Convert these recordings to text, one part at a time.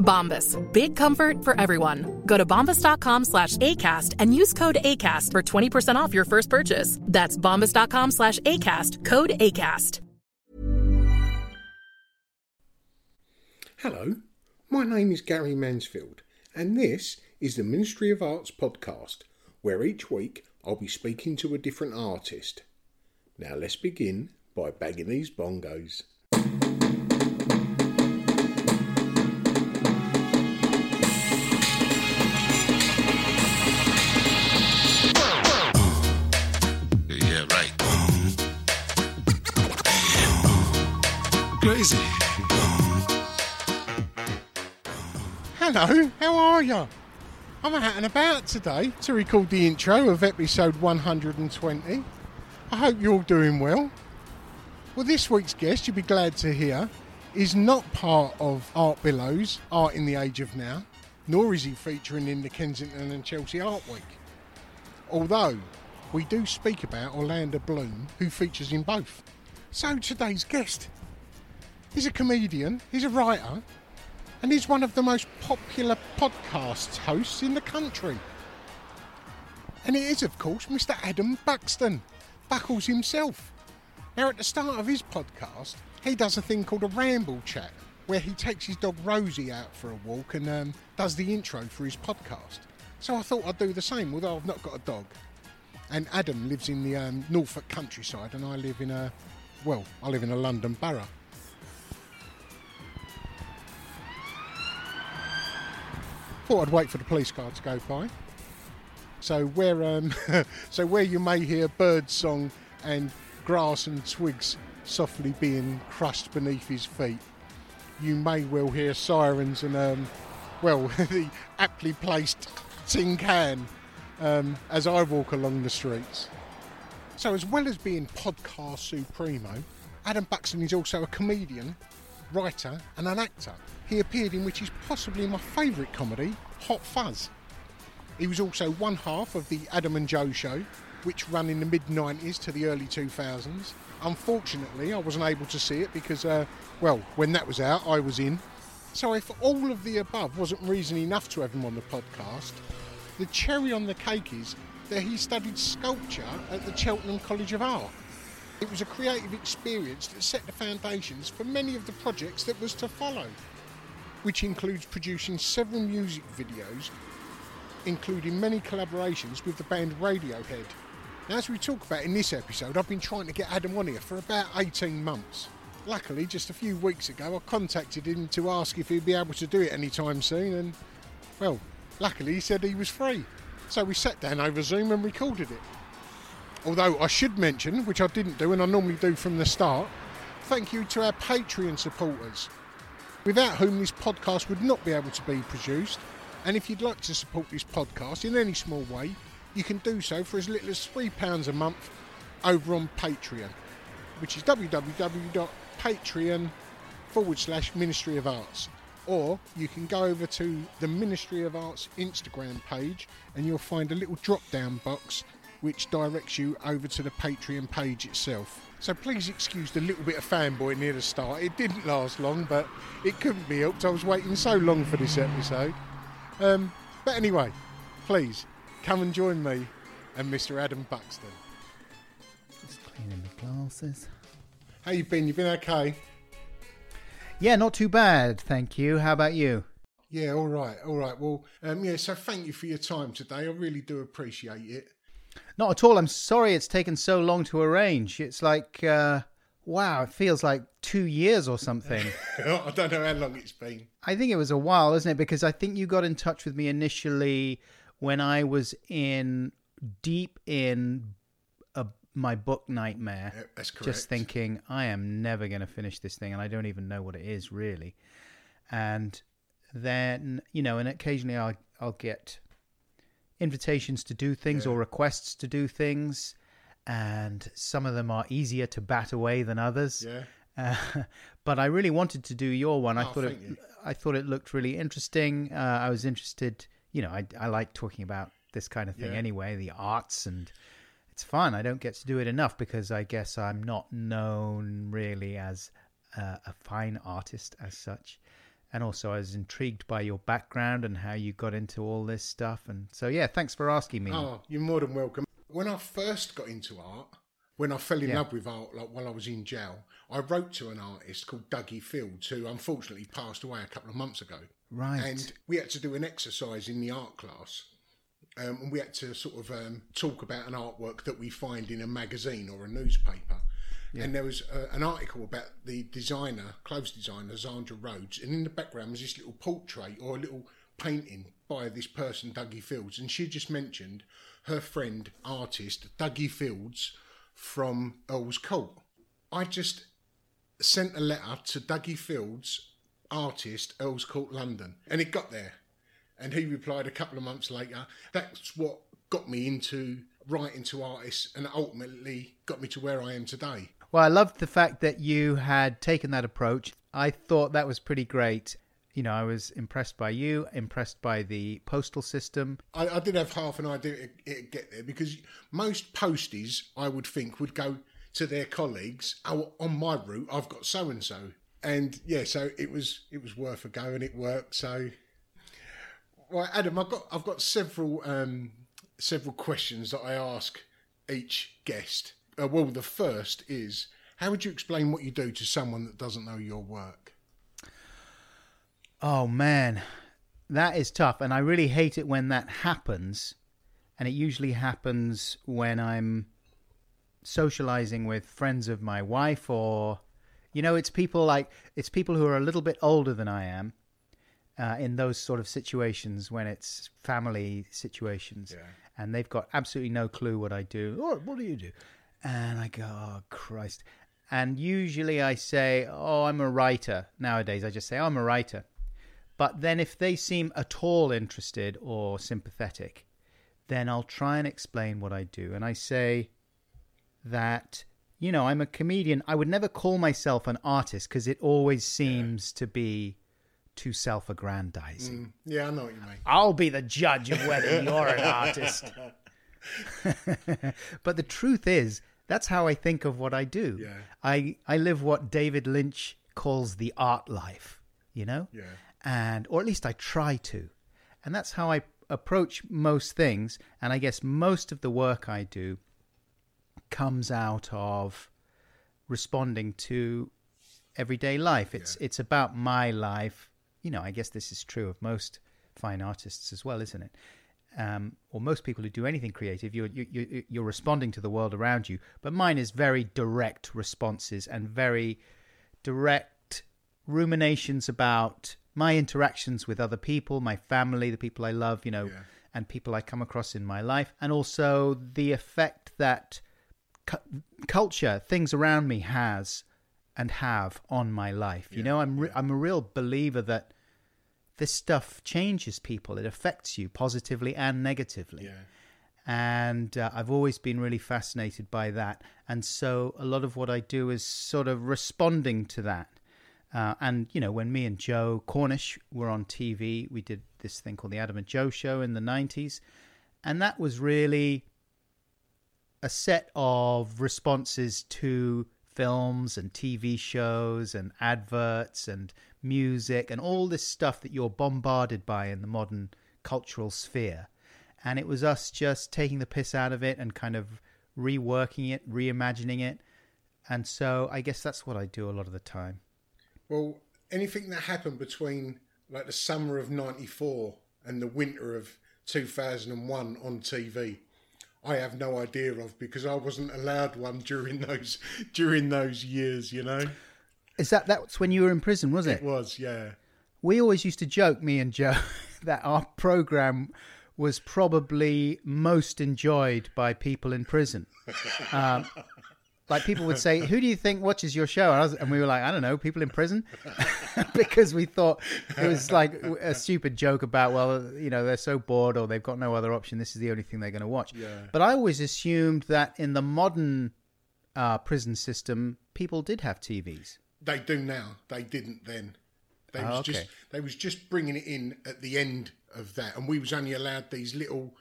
Bombas. Big comfort for everyone. Go to bombas.com slash ACAST and use code ACAST for 20% off your first purchase. That's bombas.com slash ACAST. Code ACAST. Hello, my name is Gary Mansfield, and this is the Ministry of Arts podcast, where each week I'll be speaking to a different artist. Now let's begin by bagging these bongos. Crazy. Hello, how are you? I'm out and about today to record the intro of episode 120. I hope you're all doing well. Well, this week's guest, you'll be glad to hear, is not part of Art Billow's Art in the Age of Now, nor is he featuring in the Kensington and Chelsea Art Week. Although, we do speak about Orlanda Broom, who features in both. So, today's guest. He's a comedian, he's a writer, and he's one of the most popular podcast hosts in the country. And it is, of course, Mr. Adam Buxton, Buckles himself. Now, at the start of his podcast, he does a thing called a ramble chat, where he takes his dog Rosie out for a walk and um, does the intro for his podcast. So I thought I'd do the same, although I've not got a dog. And Adam lives in the um, Norfolk countryside, and I live in a, well, I live in a London borough. Thought I'd wait for the police car to go by. So where, um, so where you may hear bird song and grass and twigs softly being crushed beneath his feet, you may well hear sirens and, um, well, the aptly placed tin can um, as I walk along the streets. So, as well as being podcast supremo, Adam Buxton is also a comedian, writer, and an actor. He appeared in which is possibly my favourite comedy, Hot Fuzz. He was also one half of the Adam and Joe show, which ran in the mid 90s to the early 2000s. Unfortunately, I wasn't able to see it because, uh, well, when that was out, I was in. So, if all of the above wasn't reason enough to have him on the podcast, the cherry on the cake is that he studied sculpture at the Cheltenham College of Art. It was a creative experience that set the foundations for many of the projects that was to follow, which includes producing several music videos, including many collaborations with the band Radiohead. Now, as we talk about in this episode, I've been trying to get Adam on here for about 18 months. Luckily, just a few weeks ago, I contacted him to ask if he'd be able to do it anytime soon, and, well, luckily he said he was free. So we sat down over Zoom and recorded it. Although I should mention, which I didn't do and I normally do from the start, thank you to our Patreon supporters, without whom this podcast would not be able to be produced. And if you'd like to support this podcast in any small way, you can do so for as little as £3 a month over on Patreon, which is www.patreon forward slash Ministry of Arts. Or you can go over to the Ministry of Arts Instagram page and you'll find a little drop down box which directs you over to the Patreon page itself. So please excuse the little bit of fanboy near the start. It didn't last long, but it couldn't be helped. I was waiting so long for this episode. Um, but anyway, please come and join me and Mr. Adam Buxton. Just cleaning the glasses. How you been? You been okay? Yeah, not too bad, thank you. How about you? Yeah, all right, all right. Well, um, yeah. So thank you for your time today. I really do appreciate it. Not at all. I'm sorry it's taken so long to arrange. It's like, uh, wow, it feels like two years or something. I don't know how long it's been. I think it was a while, isn't it? Because I think you got in touch with me initially when I was in deep in a, my book nightmare. Yeah, that's correct. Just thinking, I am never going to finish this thing, and I don't even know what it is really. And then, you know, and occasionally I'll I'll get invitations to do things Yeah. or requests to do things, and some of them are easier to bat away than others. Yeah. Uh, but I really wanted to do your one. I Oh, thought it, you. I thought it looked really interesting. Uh, I was interested. You know, I I like talking about this kind of thing Yeah. anyway, the arts, and it's fun. I don't get to do it enough because I guess I'm not known really as uh, a fine artist as such. And also, I was intrigued by your background and how you got into all this stuff. And so, yeah, thanks for asking me. Oh, you're more than welcome. When I first got into art, when I fell in Yeah. love with art, like while I was in jail, I wrote to an artist called Duggie Fields, who unfortunately passed away a couple of months ago. Right. And we had to do an exercise in the art class. Um, and we had to sort of um, talk about an artwork that we find in a magazine or a newspaper. And there was uh, an article about the designer, clothes designer, Zandra Rhodes, and in the background was this little portrait or a little painting by this person, Duggie Fields. And she just mentioned her friend, artist, Duggie Fields from Earl's Court. I just sent a letter to Duggie Fields, artist, Earl's Court, London, and it got there. And he replied a couple of months later. That's what got me into writing to artists and ultimately got me to where I am today. Well, I loved the fact that you had taken that approach. I thought that was pretty great. You know, I was impressed by you, impressed by the postal system. I, I did have half an idea it, it'd get there because most posties, I would think, would go to their colleagues. Oh, on my route, I've got so and so, and yeah, so it was it was worth a go, and it worked. So, right, Adam, I've got I've got several um, several questions that I ask each guest. Uh, well, the first is, how would you explain what you do to someone that doesn't know your work? Oh man, that is tough, and I really hate it when that happens. And it usually happens when I'm socializing with friends of my wife, or you know, it's people like it's people who are a little bit older than I am. Uh, in those sort of situations, when it's family situations, and they've got absolutely no clue what I do. Oh, what do you do? And I go, oh Christ. And usually I say, oh, I'm a writer. Nowadays, I just say, oh, I'm a writer. But then if they seem at all interested or sympathetic, then I'll try and explain what I do. And I say that, you know, I'm a comedian. I would never call myself an artist because it always seems to be too self aggrandizing. Mm, yeah, I know what you mean. I'll be the judge of whether you're an artist. but the truth is, that's how I think of what I do. Yeah. I I live what David Lynch calls the art life, you know? Yeah. And or at least I try to. And that's how I approach most things, and I guess most of the work I do comes out of responding to everyday life. It's it's about my life. You know, I guess this is true of most fine artists as well, isn't it? Um, or most people who do anything creative, you're you, you, you're responding to the world around you. But mine is very direct responses and very direct ruminations about my interactions with other people, my family, the people I love, you know, Yeah. and people I come across in my life, and also the effect that cu- culture, things around me has and have on my life. You know, I'm re- I'm a real believer that this stuff changes people. It affects you positively and negatively. Yeah. And uh, I've always been really fascinated by that. And so a lot of what I do is sort of responding to that. Uh, and, you know, when me and Joe Cornish were on TV, we did this thing called the Adam and Joe Show in the 90s. And that was really a set of responses to films and TV shows and adverts and music and all this stuff that you're bombarded by in the modern cultural sphere. And it was us just taking the piss out of it and kind of reworking it, reimagining it. And so I guess that's what I do a lot of the time. Well, anything that happened between like the summer of 94 and the winter of 2001 on TV, I have no idea of because I wasn't allowed one during those during those years, you know. Is that that's when you were in prison, was it? It was, yeah. We always used to joke, me and Joe, that our program was probably most enjoyed by people in prison. Um, like people would say, "Who do you think watches your show?" And, was, and we were like, "I don't know, people in prison," because we thought it was like a stupid joke about, well, you know, they're so bored or they've got no other option. This is the only thing they're going to watch. Yeah. But I always assumed that in the modern uh, prison system, people did have TVs. They do now. They didn't then. They was Oh, okay. just they was just bringing it in at the end of that, and we was only allowed these little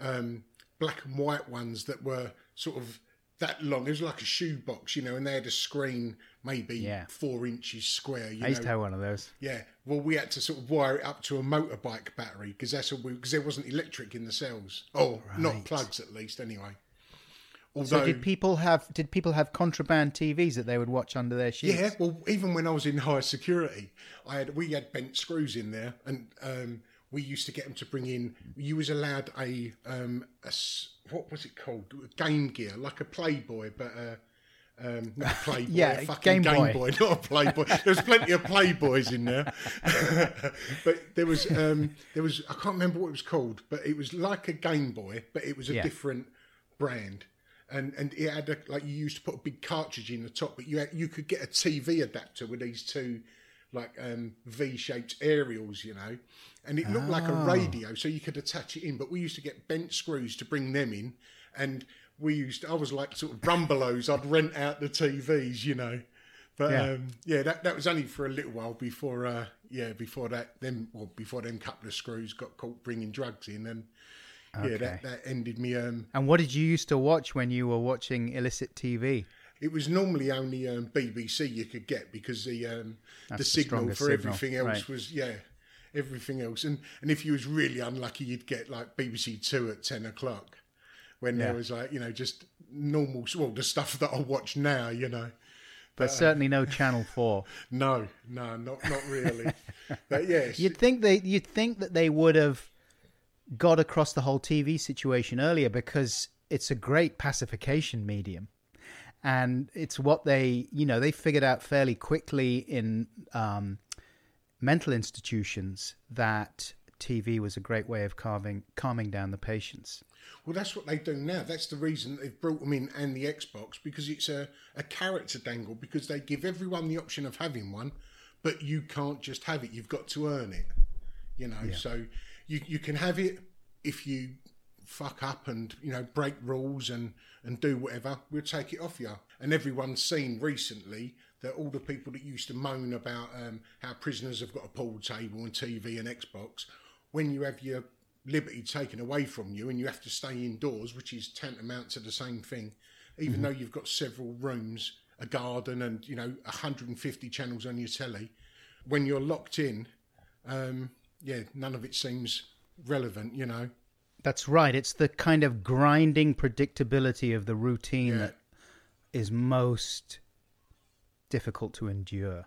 um, black and white ones that were sort of that long. It was like a shoebox, you know, and they had a screen maybe Yeah. four inches square. You I used know. to have one of those. Yeah, well, we had to sort of wire it up to a motorbike battery because that's all because there wasn't electric in the cells. Oh, not plugs at least, anyway. So did people have did people have contraband TVs that they would watch under their sheets? yeah, well, even when I was in high security, I had we had bent screws in there, and um, we used to get them to bring in. You was allowed a um, a what was it called? Game Gear, like a Playboy, but. Uh, um, not a Playboy, Yeah, a fucking Game Game Boy. Boy, not a Playboy. There was plenty of Playboys in there, but there was um, there was I can't remember what it was called, but it was like a Game Boy, but it was a Yeah. different brand, and and it had a, like you used to put a big cartridge in the top, but you had, you could get a TV adapter with these two like um, V-shaped aerials, you know, and it looked like a radio, so you could attach it in. But we used to get bent screws to bring them in, and we used. I was like sort of Rumbelows. I'd rent out the TVs, you know. But Yeah. yeah, um, yeah that, that was only for a little while before, uh, yeah, before that, them, well, before them couple of screws got caught bringing drugs in, and yeah, that, that ended me. Um, And what did you used to watch when you were watching illicit TV? it was normally only um, BBC you could get because the um, the That's the signal for signal, everything else right. was yeah, everything else, and and if you was really unlucky, you'd get like BBC Two at ten o'clock, when Yeah. there was like you know just normal, well, the stuff that I watch now, you know. But certainly no Channel Four. No, no, not not really. but yes, You'd think they you'd think that they would have got across the whole TV situation earlier because it's a great pacification medium. And it's what they, you know, they figured out fairly quickly in um, mental institutions that TV was a great way of carving, calming down the patients. Well, that's what they do now. That's the reason they've brought them in and the Xbox because it's a, a character dangle because they give everyone the option of having one, but you can't just have it. You've got to earn it. You know, so you you can have it if you fuck up and you know break rules and and do whatever. We'll take it off you. And everyone's seen recently that all the people that used to moan about um, how prisoners have got a pool table and TV and Xbox, when you have your liberty taken away from you and you have to stay indoors, which is tantamount to the same thing, even though you've got several rooms, a garden, and you know 150 channels on your telly, when you're locked in, um, yeah, none of it seems relevant, you know. That's right. It's the kind of grinding predictability of the routine Yeah. that is most difficult to endure.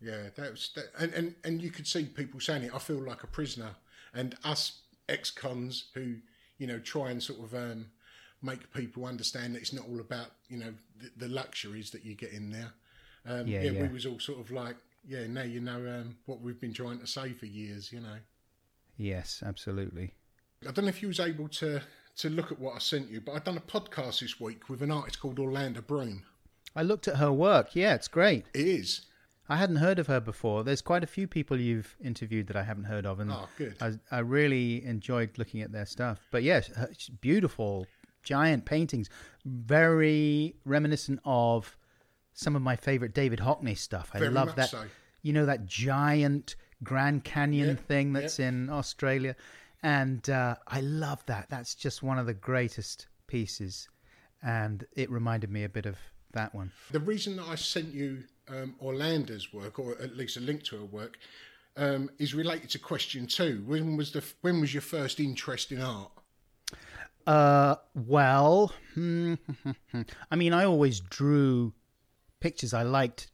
Yeah, that was that, and, and and you could see people saying it. I feel like a prisoner, and us ex-cons who you know try and sort of um, make people understand that it's not all about you know the, the luxuries that you get in there. Um, Yeah, yeah, we was all sort of like, yeah, now you know um, what we've been trying to say for years. You know, Yes, absolutely. I don't know if you was able to to look at what I sent you, but I've done a podcast this week with an artist called Orlanda Broom. I looked at her work. Yeah, it's great. It is. I hadn't heard of her before. There's quite a few people you've interviewed that I haven't heard of, and Oh, good. I, I really enjoyed looking at their stuff. But yes, beautiful, giant paintings, very reminiscent of some of my favorite David Hockney stuff. I Very love that. so. You know that giant Grand Canyon thing that's in Australia, and uh, I love that. That's just one of the greatest pieces. and it reminded me a bit of that one. The reason that I sent you um, Orlanda's work, or at least a link to her work, um, is related to question two. When was the when was your first interest in art? Uh, well, I mean, I always drew pictures. I liked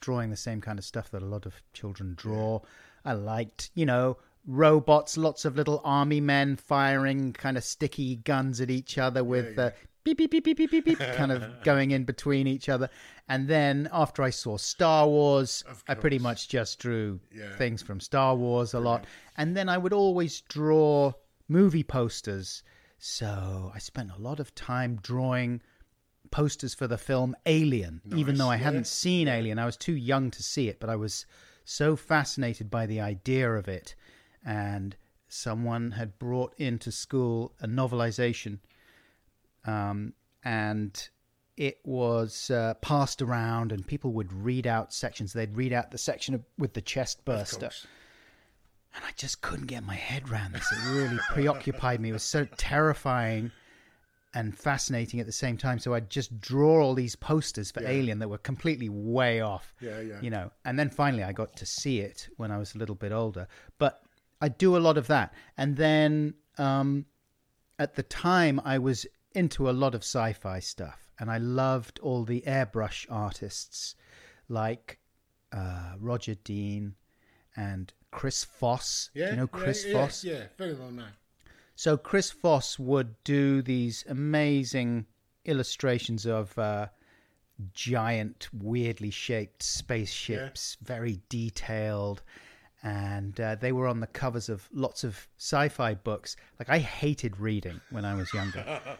drawing the same kind of stuff that a lot of children draw. I liked, you know, robots, lots of little army men firing kind of sticky guns at each other with uh, beep, beep, beep, beep, beep, beep, beep, kind of going in between each other. And then after I saw Star Wars, I pretty much just drew Yeah. things from Star Wars a lot. And then I would always draw movie posters. So I spent a lot of time drawing posters for the film Alien, even though I hadn't seen Alien. I was too young to see it, but I was so fascinated by the idea of it. And someone had brought into school a novelization, um, and it was uh, passed around, and people would read out sections. They'd read out the section of, with the chest burster. And I just couldn't get my head around this. It really preoccupied me. It was so terrifying and fascinating at the same time. So I'd just draw all these posters for Alien that were completely way off. Yeah, yeah. You know, and then finally I got to see it when I was a little bit older. But I do a lot of that. And then um, at the time I was into a lot of sci-fi stuff, and I loved all the airbrush artists like uh, Roger Dean and Chris Foss. Yeah, Do you know Chris yeah, Foss? Yeah, very well known. So Chris Foss would do these amazing illustrations of uh, giant, weirdly shaped spaceships, very detailed, and uh, they were on the covers of lots of sci-fi books. Like I hated reading when I was younger.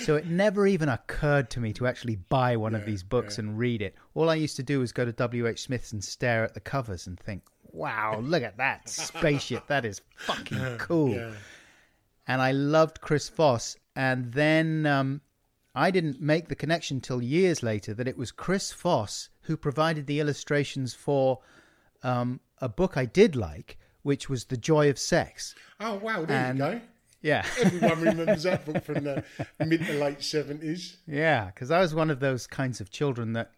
So it never even occurred to me to actually buy one of these books and read it. All I used to do was go to W.H. Smith's and stare at the covers and think, wow, look at that spaceship. That is fucking cool and I loved Chris Foss. And then um, I didn't make the connection till years later that it was Chris Foss who provided the illustrations for um, a book I did like, which was The Joy of Sex. Oh wow, there And- you go. Yeah, Everyone remembers that book from the mid to late seventies. yeah, because I was one of those kinds of children that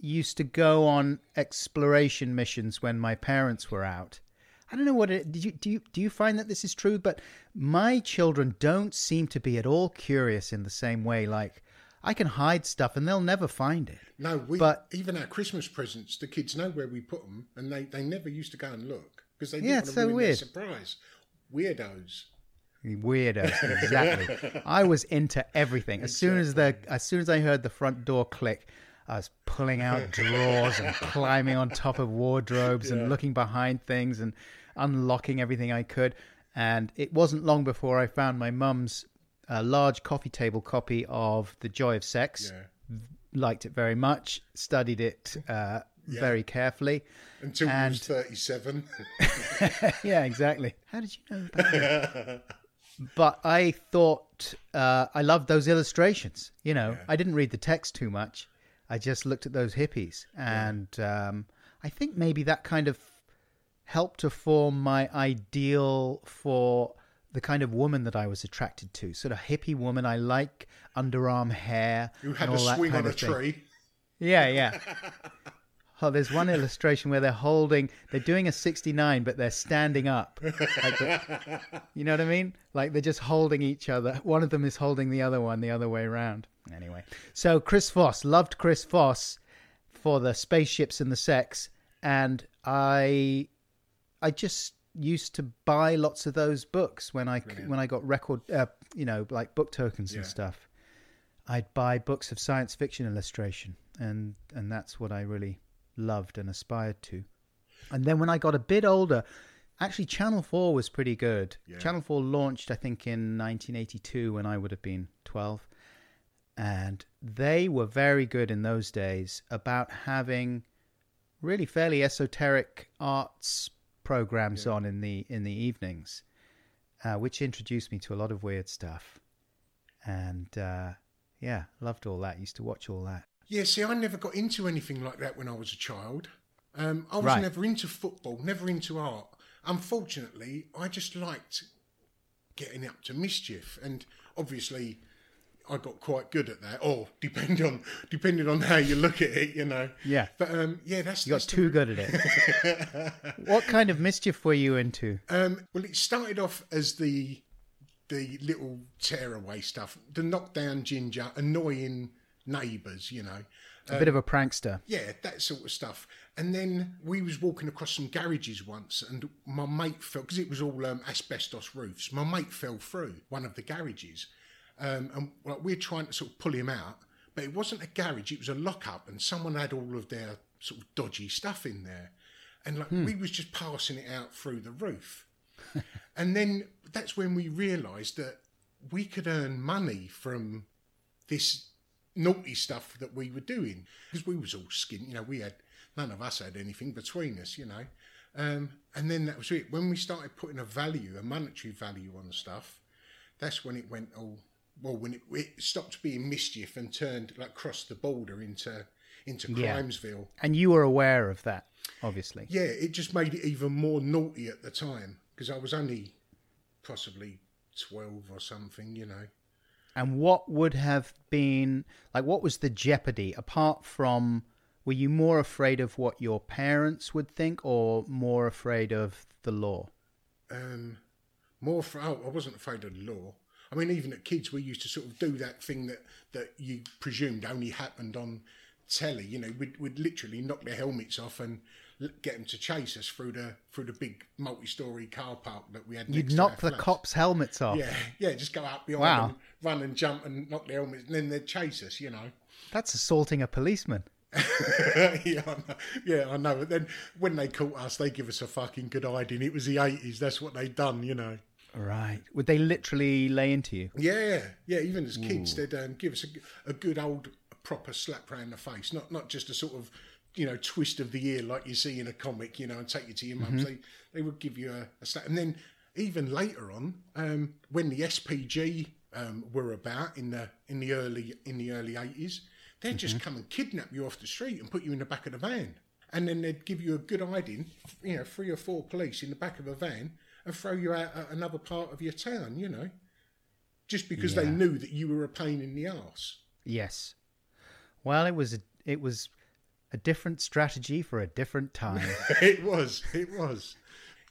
used to go on exploration missions when my parents were out. I don't know what it did you do you do you find that this is true but my children don't seem to be at all curious in the same way like I can hide stuff and they'll never find it. No, we But- even our Christmas presents, the kids know where we put them, and they, they never used to go and look because they Yeah, didn't it's want to so ruin weird. their surprise. Weirdos. Weirdos, exactly. I was into everything. As soon as the as soon as I heard the front door click, I was pulling out drawers and climbing on top of wardrobes and looking behind things and unlocking everything I could. And it wasn't long before I found my mum's uh, large coffee table copy of The Joy of Sex. Liked it very much. Studied it uh, very carefully. Until And- was thirty-seven. yeah, exactly. How did you know about that? but I thought uh, I loved those illustrations. You know, I didn't read the text too much. I just looked at those hippies, and um, I think maybe that kind of helped to form my ideal for the kind of woman that I was attracted to. Sort of hippie woman. I like underarm hair. Who had a swing on a of thing. tree. Yeah, yeah. Oh, there's one illustration where they're holding, they're doing a 69, but they're standing up. Like the- you know what I mean? Like they're just holding each other. One of them is holding the other one the other way around. Anyway, so Chris Foss, loved Chris Foss for the spaceships and the sex. And I, I just used to buy lots of those books when I, when I got record, uh, you know, like book tokens and stuff. I'd buy books of science fiction illustration, and and that's what I really loved and aspired to. And then when I got a bit older, actually Channel Four was pretty good. Channel Four launched, I think, in 1982 when I would have been 12, and they were very good in those days about having really fairly esoteric arts programs on in the in the evenings, uh, which introduced me to a lot of weird stuff and uh, yeah, loved all that. Used to watch all that. Yeah, see, I never got into anything like that when I was a child. Um, I was Right. never into football, never into art. Unfortunately, I just liked getting up to mischief. And obviously, I got quite good at that. Or depending on depending on how you look at it, you know. Yeah. But um, yeah, that's You got that's the- too good at it. what kind of mischief were you into? Um, well, it started off as the the little tearaway stuff, the knockdown ginger, annoying neighbours, you know. A bit of a prankster. Yeah, that sort of stuff. And then we was walking across some garages once, and my mate fell because it was all um, asbestos roofs. My mate fell through one of the garages, um, and like, we're trying to sort of pull him out, but it wasn't a garage; it was a lockup, and someone had all of their sort of dodgy stuff in there, and like we was just passing it out through the roof, and then that's when we realised that we could earn money from this naughty stuff that we were doing. Because we was all skin you know we had none of us had anything between us you know. Um, and then that was it. When we started putting a value a monetary value on stuff that's when it went all well when it, it stopped being mischief and turned like crossed the border into into Yeah. crimesville And you were aware of that, obviously. yeah it just made it even more naughty at the time because i was only possibly 12 or something you know And what would have been like what was the jeopardy apart from were you more afraid of what your parents would think or more afraid of the law? um, more for oh, I wasn't afraid of the law. I mean, even at kids, we used to sort of do that thing that, that you presumed only happened on telly. You know, we'd, we'd literally knock their helmets off and get them to chase us through the through the big multi-story car park that we had. You'd knock the flats. cops' helmets off. Yeah, yeah, just go out behind Wow. them, run and jump and knock their helmets, and then they'd chase us. You know. That's assaulting a policeman. yeah, I know. yeah, I know. But then when they caught us, they give us a fucking good hiding. It was the eighties. That's what they'd done. You know. Right. Would they literally lay into you? Yeah, yeah. Even as kids, they'd um, give us a, a good old proper slap round the face, not not just a sort of you know twist of the ear like you see in a comic, you know, and take you to your mum's. They they would give you a, a slap, and then even later on, um, when the SPG um, were about in the in the early in the early eighties, they'd just come and kidnap you off the street and put you in the back of the van. And then they'd give you a good hiding, you know, three or four police in the back of a van, and throw you out at another part of your town, you know just because they knew that you were a pain in the ass. Yes. Well, it was a, it was a different strategy for a different time. it was, it was.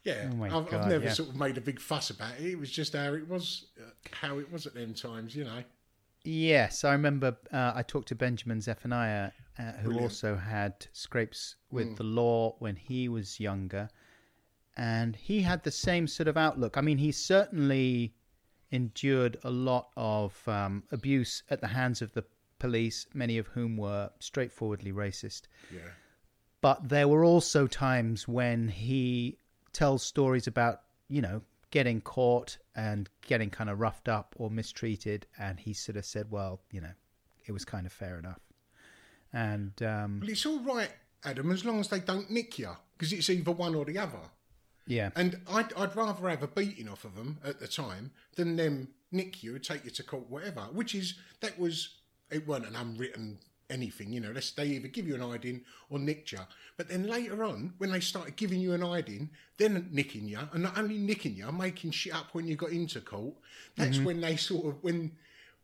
Yeah, Oh I've, I've never yeah. sort of made a big fuss about it. It was just how it was, uh, how it was at them times, you know. Yes, I remember uh, I talked to Benjamin Zephaniah, uh, who Brilliant. also had scrapes with Mm. the law when he was younger. And he had the same sort of outlook. I mean, he certainly endured a lot of um, abuse at the hands of the police, many of whom were straightforwardly racist. Yeah, But there were also times when he tells stories about, you know, getting caught and getting kind of roughed up or mistreated. And he sort of said, well, you know, it was kind of fair enough. And um, well, it's all right, Adam, as long as they don't nick you, because it's either one or the other. Yeah, And I'd, I'd rather have a beating off of them at the time than them nick you, and take you to court, whatever. Which is that was it wasn't an unwritten anything, you know. They they either give you an hiding or nick you. But then later on, when they started giving you an hiding, then nicking you, and not only nicking you, making shit up when you got into court. That's when they sort of when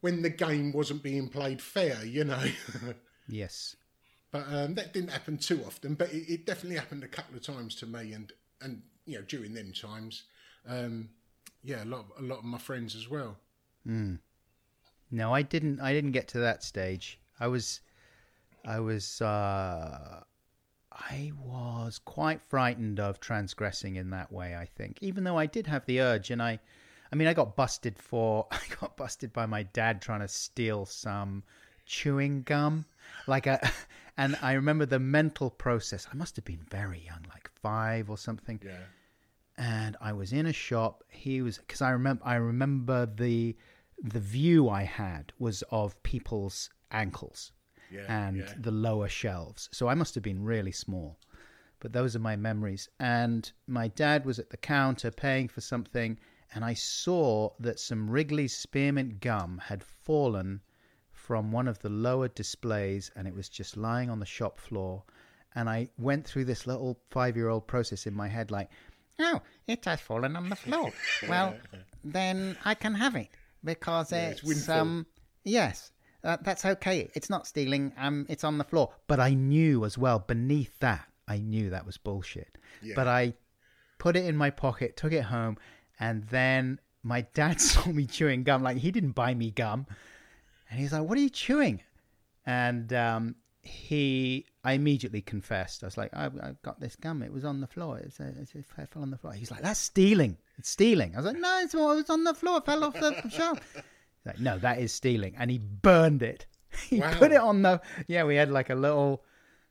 when the game wasn't being played fair, you know. yes. But um, that didn't happen too often. But it, it definitely happened a couple of times to me, and and you know during them times, um, yeah, a lot of, a lot of my friends as well. Mm. No, I didn't. I didn't get to that stage. I was, I was, uh, I was quite frightened of transgressing in that way. I think, even though I did have the urge, and I, I mean, I got busted for, I got busted by my dad trying to steal some chewing gum, like a, and I remember the mental process. I must have been very young, like five or something Yeah, and I was in a shop. He was because I remember I remember the the view I had was of people's ankles Yeah, and yeah. the lower shelves. So I must have been really small. But those are my memories. And my dad was at the counter paying for something, and I saw that some Wrigley's spearmint gum had fallen from one of the lower displays, and it was just lying on the shop floor. And I went through this little five year old process in my head like, oh, it has fallen on the floor. Well, then I can have it because Yeah, it's it's, um, Yes, uh, that's okay. It's not stealing. Um, it's on the floor. But I knew as well beneath that, I knew that was bullshit. Yeah. But I put it in my pocket, took it home, and then my dad saw me chewing gum. Like he didn't buy me gum, and he's like, "What are you chewing?" And um, he, I immediately confessed. I was like, I, "I got this gum. It was on the floor. It, was, uh, it fell on the floor." He's like, "That's stealing. It's stealing." I was like, "No, it's, it was on the floor. It fell off the shelf." He's like, "No, that is stealing," and he burned it. He Wow. put it on the. Yeah, we had like a little.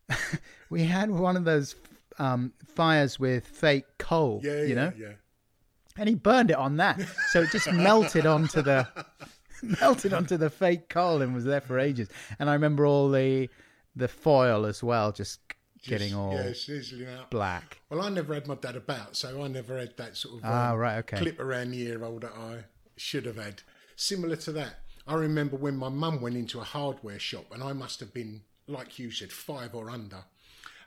we had one of those um, fires with fake coal. Yeah, you yeah, know, yeah. and he burned it on that, so it just melted onto the melted onto the fake coal and was there for ages. And I remember all the the foil as well, just getting all yeah, sizzling out. black. Well, I never had my dad about, so I never had that sort of Ah, um, right, okay. clip around the ear hole that I should have had. Similar to that, I remember when my mum went into a hardware shop, and I must have been, like you said, five or under,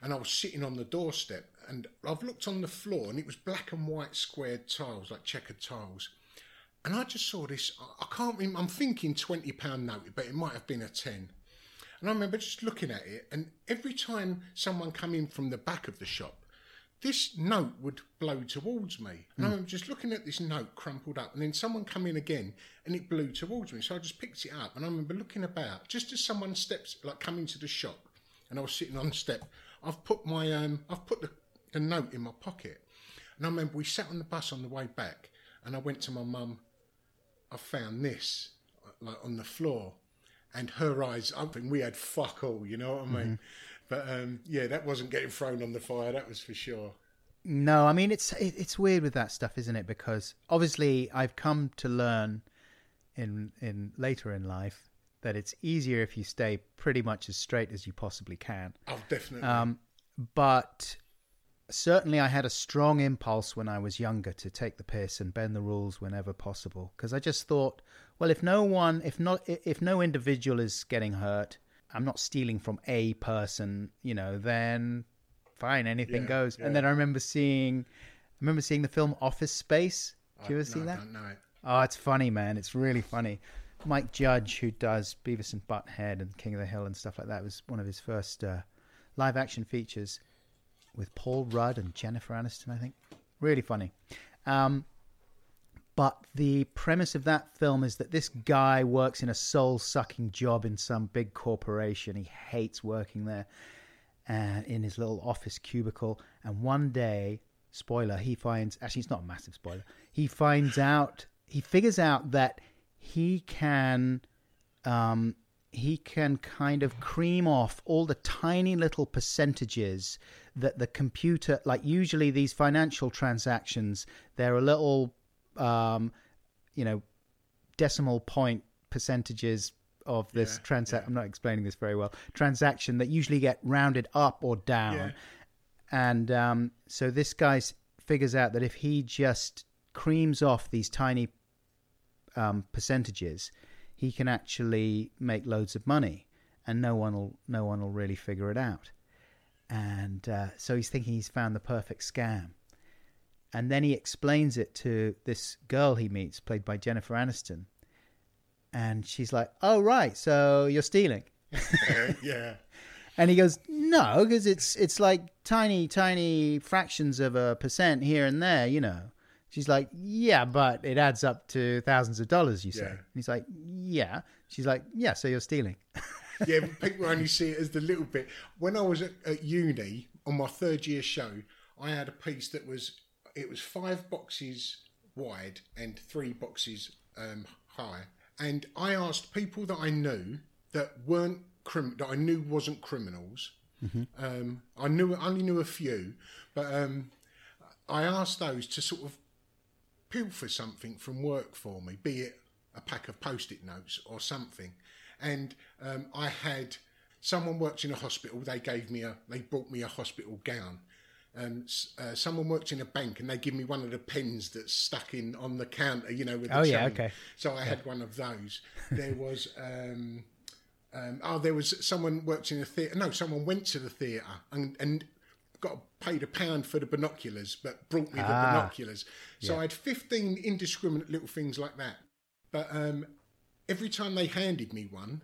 and I was sitting on the doorstep, and I've looked on the floor, and it was black and white squared tiles, like checkered tiles. And I just saw this. I- can't remember. I'm thinking twenty pound note, but it might have been a ten. And I remember just looking at it, and every time someone come in from the back of the shop, this note would blow towards me. And I remember just looking at this note crumpled up, and then someone come in again, and it blew towards me. So I just picked it up, and I remember looking about just as someone steps like come into the shop, and I was sitting on the step. I've put my um, I've put the, the note in my pocket, and I remember we sat on the bus on the way back, and I went to my mum. I found this like on the floor, and her eyes open. We had fuck all, you know what I mean? But um, yeah, that wasn't getting thrown on the fire. That was for sure. No, I mean it's it, it's weird with that stuff, isn't it? Because obviously I've come to learn in in later in life that it's easier if you stay pretty much as straight as you possibly can. Oh, definitely. Um, but certainly, I had a strong impulse when I was younger to take the piss and bend the rules whenever possible because I just thought, well, if no one, if not, if no individual is getting hurt, I'm not stealing from a person, you know, then fine, anything Yeah, goes. yeah. And then I remember seeing, I remember seeing the film Office Space. Did you ever see that? it. Oh, it's funny, man. It's really funny. Mike Judge, who does Beavis and Butthead and King of the Hill and stuff like that, was one of his first uh, live action features with Paul Rudd and Jennifer Aniston, I think. Really funny. Um, but the premise of that film is that this guy works in a soul sucking job in some big corporation. He hates working there and in his little office cubicle. And one day, spoiler, he finds actually, it's not a massive spoiler. He finds out, he figures out that he can, um, he can kind of cream off all the tiny little percentages that the computer, like usually these financial transactions, they're a little, um, you know, decimal point percentages of this Yeah, transaction. I'm not explaining this very well. Transaction that usually get rounded up or down, Yeah. and um, so this guy figures out that if he just creams off these tiny um, percentages, he can actually make loads of money, and no one will no one will really figure it out. And uh, so he's thinking he's found the perfect scam. And then he explains it to this girl he meets, played by Jennifer Aniston. And she's like, "Oh right, so you're stealing." Yeah. And he goes, "No, because it's it's like tiny, tiny fractions of a percent here and there, you know." She's like, "Yeah, but it adds up to thousands of dollars." You say. Yeah. And he's like, "Yeah." She's like, "Yeah, so you're stealing." yeah, but people only see it as the little bit. When I was at, at uni on my third year show, I had a piece that was it was five boxes wide and three boxes um, high, and I asked people that I knew that weren't crim- that I knew wasn't criminals. Um, I knew I only knew a few, but um, I asked those to sort of pilfer something from work for me, be it a pack of post-it notes or something. And um, I had someone worked in a hospital. They gave me a, they brought me a hospital gown. Um, uh, someone worked in a bank and they give me one of the pens that's stuck in on the counter, you know, with the Oh, yeah, okay. So I had one of those. There was. Um, um, oh, there was someone worked in a theatre. No, someone went to the theatre and, and got paid a pound for the binoculars, but brought me the Ah. binoculars. So I had 15 indiscriminate little things like that. But um, every time they handed me one,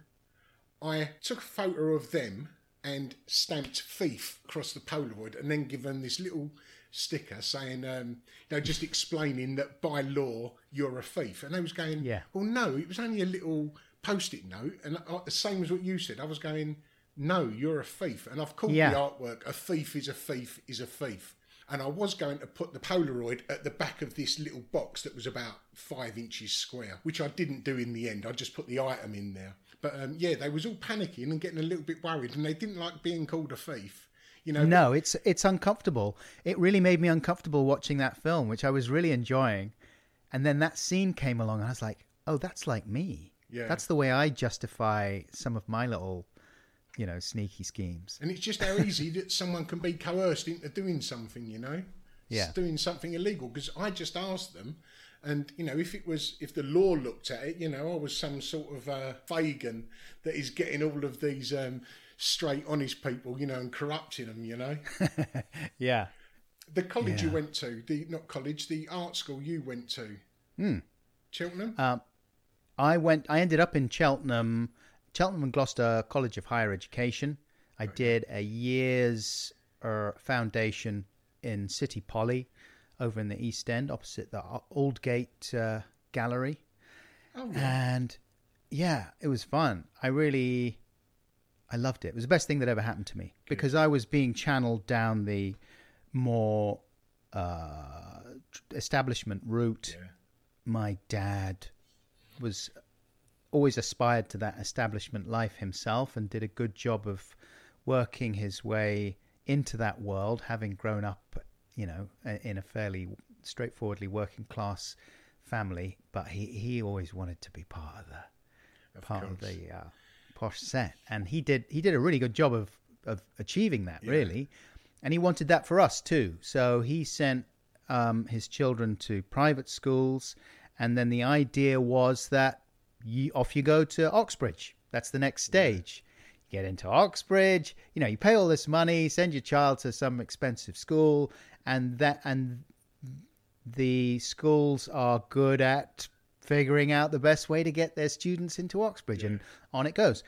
I took a photo of them and stamped thief across the Polaroid and then give them this little sticker saying, um, you know, just explaining that by law you're a thief. And they was going, Yeah. well, no, it was only a little post-it note. And I, the same as what you said, I was going, no, you're a thief. And I've called Yeah. the artwork, a thief is a thief is a thief. And I was going to put the Polaroid at the back of this little box that was about five inches square, which I didn't do in the end. I just put the item in there. But um, yeah, they was all panicking and getting a little bit worried, and they didn't like being called a thief. You know, No, it's it's uncomfortable. It really made me uncomfortable watching that film, which I was really enjoying. And then that scene came along, and I was like, "Oh, that's like me. Yeah. That's the way I justify some of my little, you know, sneaky schemes." And it's just how easy that someone can be coerced into doing something, you know? Yeah. Doing something illegal. Because I just asked them, and, you know, if it was, if the law looked at it, you know, I was some sort of uh, Fagin that is getting all of these um, straight, honest people, you know, and corrupting them, you know? Yeah. The college you went to, the not college, the art school you went to, Cheltenham? Um, I went. I ended up in Cheltenham, Cheltenham and Gloucester College of Higher Education. I did a year's uh, foundation in City Poly, over in the East End, opposite the Aldgate uh, Gallery. oh, yeah. and yeah, it was fun. I really, I loved it. It was the best thing that ever happened to me because I was being channeled down the more uh, establishment route. My dad was always aspired to that establishment life himself and did a good job of working his way into that world, having grown up, you know, in a fairly straightforwardly working class family. But he, he always wanted to be part of the part of the uh, posh set, and he did he did a really good job of of achieving that, really. And he wanted that for us too. So he sent um, his children to private schools, and then the idea was that you, off you go to Oxbridge. That's the next stage. You get into Oxbridge, you know, you pay all this money, send your child to some expensive school, and that and the schools are good at figuring out the best way to get their students into Oxbridge, and on it goes.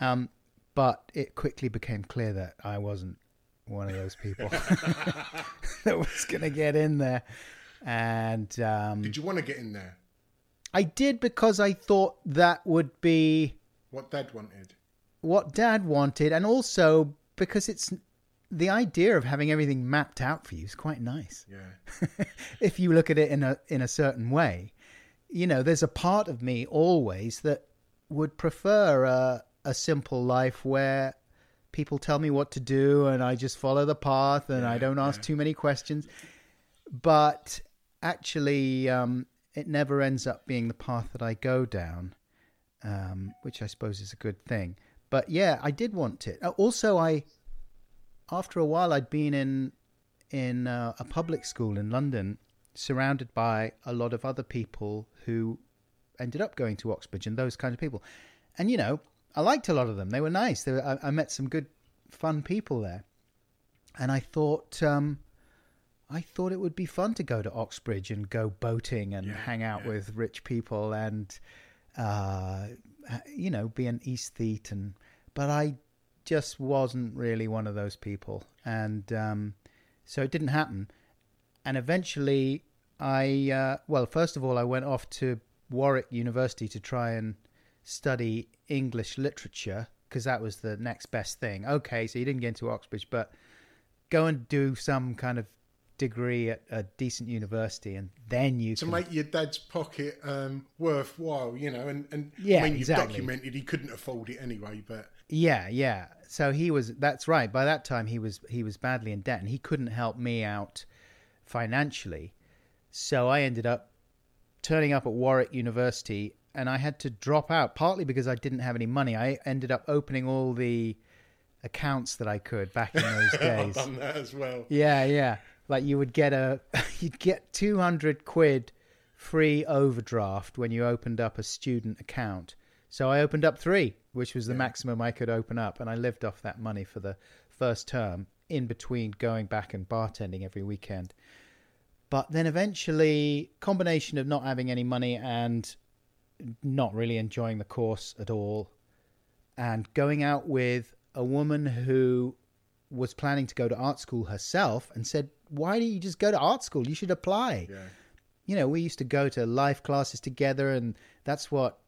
Um, but it quickly became clear that I wasn't one of those people that was going to get in there. And um, Did you want to get in there? I did because I thought that would be What Dad wanted? what dad wanted, and also because it's the idea of having everything mapped out for you is quite nice. Yeah. if you look at it in a in a certain way, you know, there's a part of me always that would prefer a a simple life where people tell me what to do and I just follow the path and I don't ask too many questions. But actually, um, it never ends up being the path that I go down, um, which I suppose is a good thing. But yeah, I did want it. Uh, Also, I after a while I'd been in in uh, a public school in London, surrounded by a lot of other people who ended up going to Oxbridge and those kind of people. And you know, I liked a lot of them. They were nice. They were, I, I met some good, fun people there. And I thought, um, I thought it would be fun to go to Oxbridge and go boating and hang out with rich people and, uh, you know, be an aesthete. And but I just wasn't really one of those people, and um, so it didn't happen. And eventually, I uh, well, first of all, I went off to Warwick University to try and study English literature because that was the next best thing. Okay, so you didn't get into Oxbridge, but go and do some kind of degree at a decent university, and then you to can make your dad's pocket um, worthwhile, you know, and, and Yeah, I mean, you've exactly. documented he couldn't afford it anyway, but Yeah, yeah. So he was. That's right. By that time, he was he was badly in debt, and he couldn't help me out financially. So I ended up turning up at Warwick University, and I had to drop out partly because I didn't have any money. I ended up opening all the accounts that I could back in those I've days. done that as well. Yeah, yeah. Like you would get a you'd get 200 quid free overdraft when you opened up a student account. So I opened up 3, which was the maximum I could open up and I lived off that money for the first term in between going back and bartending every weekend. But then eventually combination of not having any money and not really enjoying the course at all, and going out with a woman who was planning to go to art school herself and said, Why don't you just go to art school? You should apply. Yeah. You know, we used to go to life classes together, and that's what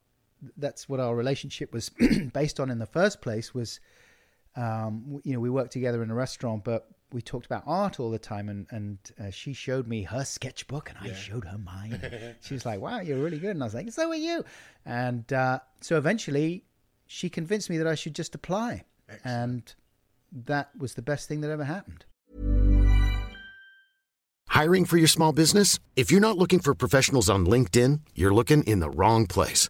that's what our relationship was based on in the first place was um, you know we worked together in a restaurant but we talked about art all the time and and uh, she showed me her sketchbook and I showed her mine. She was like wow you're really good. And I was like so are you. And uh, so eventually she convinced me that I should just apply. And that was the best thing that ever happened. Hiring for your small business? If you're not looking for professionals on LinkedIn, you're looking in the wrong place.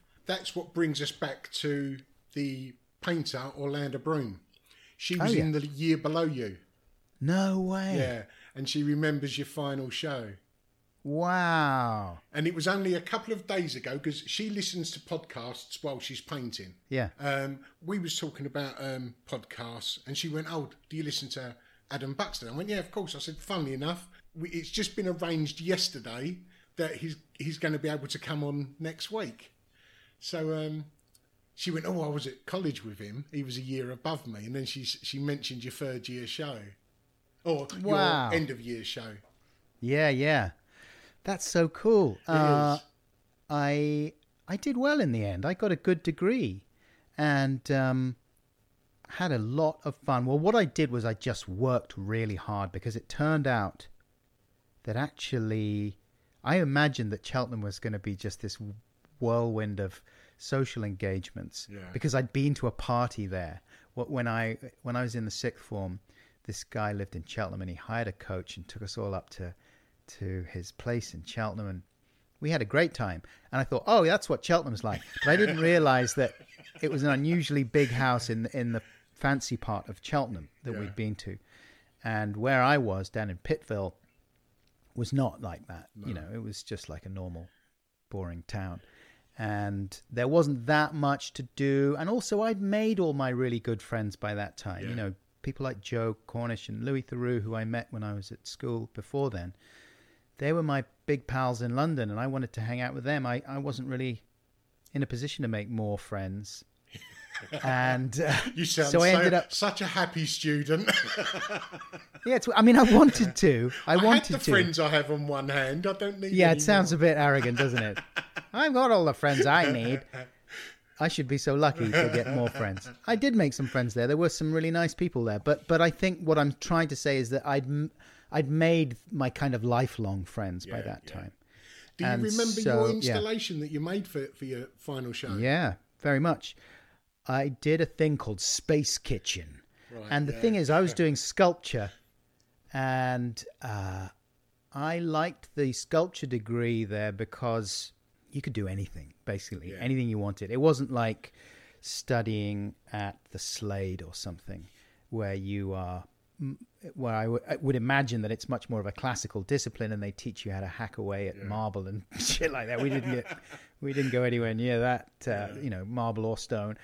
that's what brings us back to the painter Orlanda Broom. She was Oh, yeah. in the year below you. no way Yeah. And she remembers your final show. wow And it was only a couple of days ago because she listens to podcasts while she's painting. yeah Um, we was talking about um, podcasts, and she went, "Oh, do you listen to Adam Buxton?" I went, "Yeah, of course." I said, "Funnily enough, we, it's just been arranged yesterday that he's he's going to be able to come on next week." So um, she went, "Oh, I was at college with him. He was a year above me." And then she she mentioned your third year show, or Wow. your end of year show. Yeah, yeah. That's so cool. Uh. I I did well in the end. I got a good degree and um, had a lot of fun. Well, what I did was I just worked really hard because it turned out that actually I imagined that Cheltenham was going to be just this whirlwind of social engagements Yeah. because I'd been to a party there. When I when I was in the sixth form, this guy lived in Cheltenham and he hired a coach and took us all up to to his place in Cheltenham and we had a great time. And I thought, oh, that's what Cheltenham's like. But I didn't realize that it was an unusually big house in in the fancy part of Cheltenham that we'd been to. And where I was down in Pittville was not like that. You know, it was just like a normal, boring town. And there wasn't that much to do. And also, I'd made all my really good friends by that time. You know, people like Joe Cornish and Louis Theroux, who I met when I was at school before then. They were my big pals in London, and I wanted to hang out with them. I, I wasn't really in a position to make more friends. And uh, You sound so I ended up such a happy student. yeah it's, i mean i wanted to i, I had wanted the to friends I have on one hand. I don't need. yeah it sounds a bit arrogant doesn't it i've got all the friends i need i should be so lucky to get more friends i did make some friends there there were some really nice people there but but i think what i'm trying to say is that i'd i'd made my kind of lifelong friends by that yeah. time Do you And remember so, your yeah. installation that you made for for your final show? Yeah, very much. I did a thing called Space Kitchen. and the thing is, I was doing sculpture, and uh, I liked the sculpture degree there because you could do anything, basically, anything you wanted. It wasn't like studying at the Slade or something where you are. Where I would- imagine that it's much more of a classical discipline, and they teach you how to hack away at marble and shit like that. We didn't get, we didn't go anywhere near that, uh, you know, marble or stone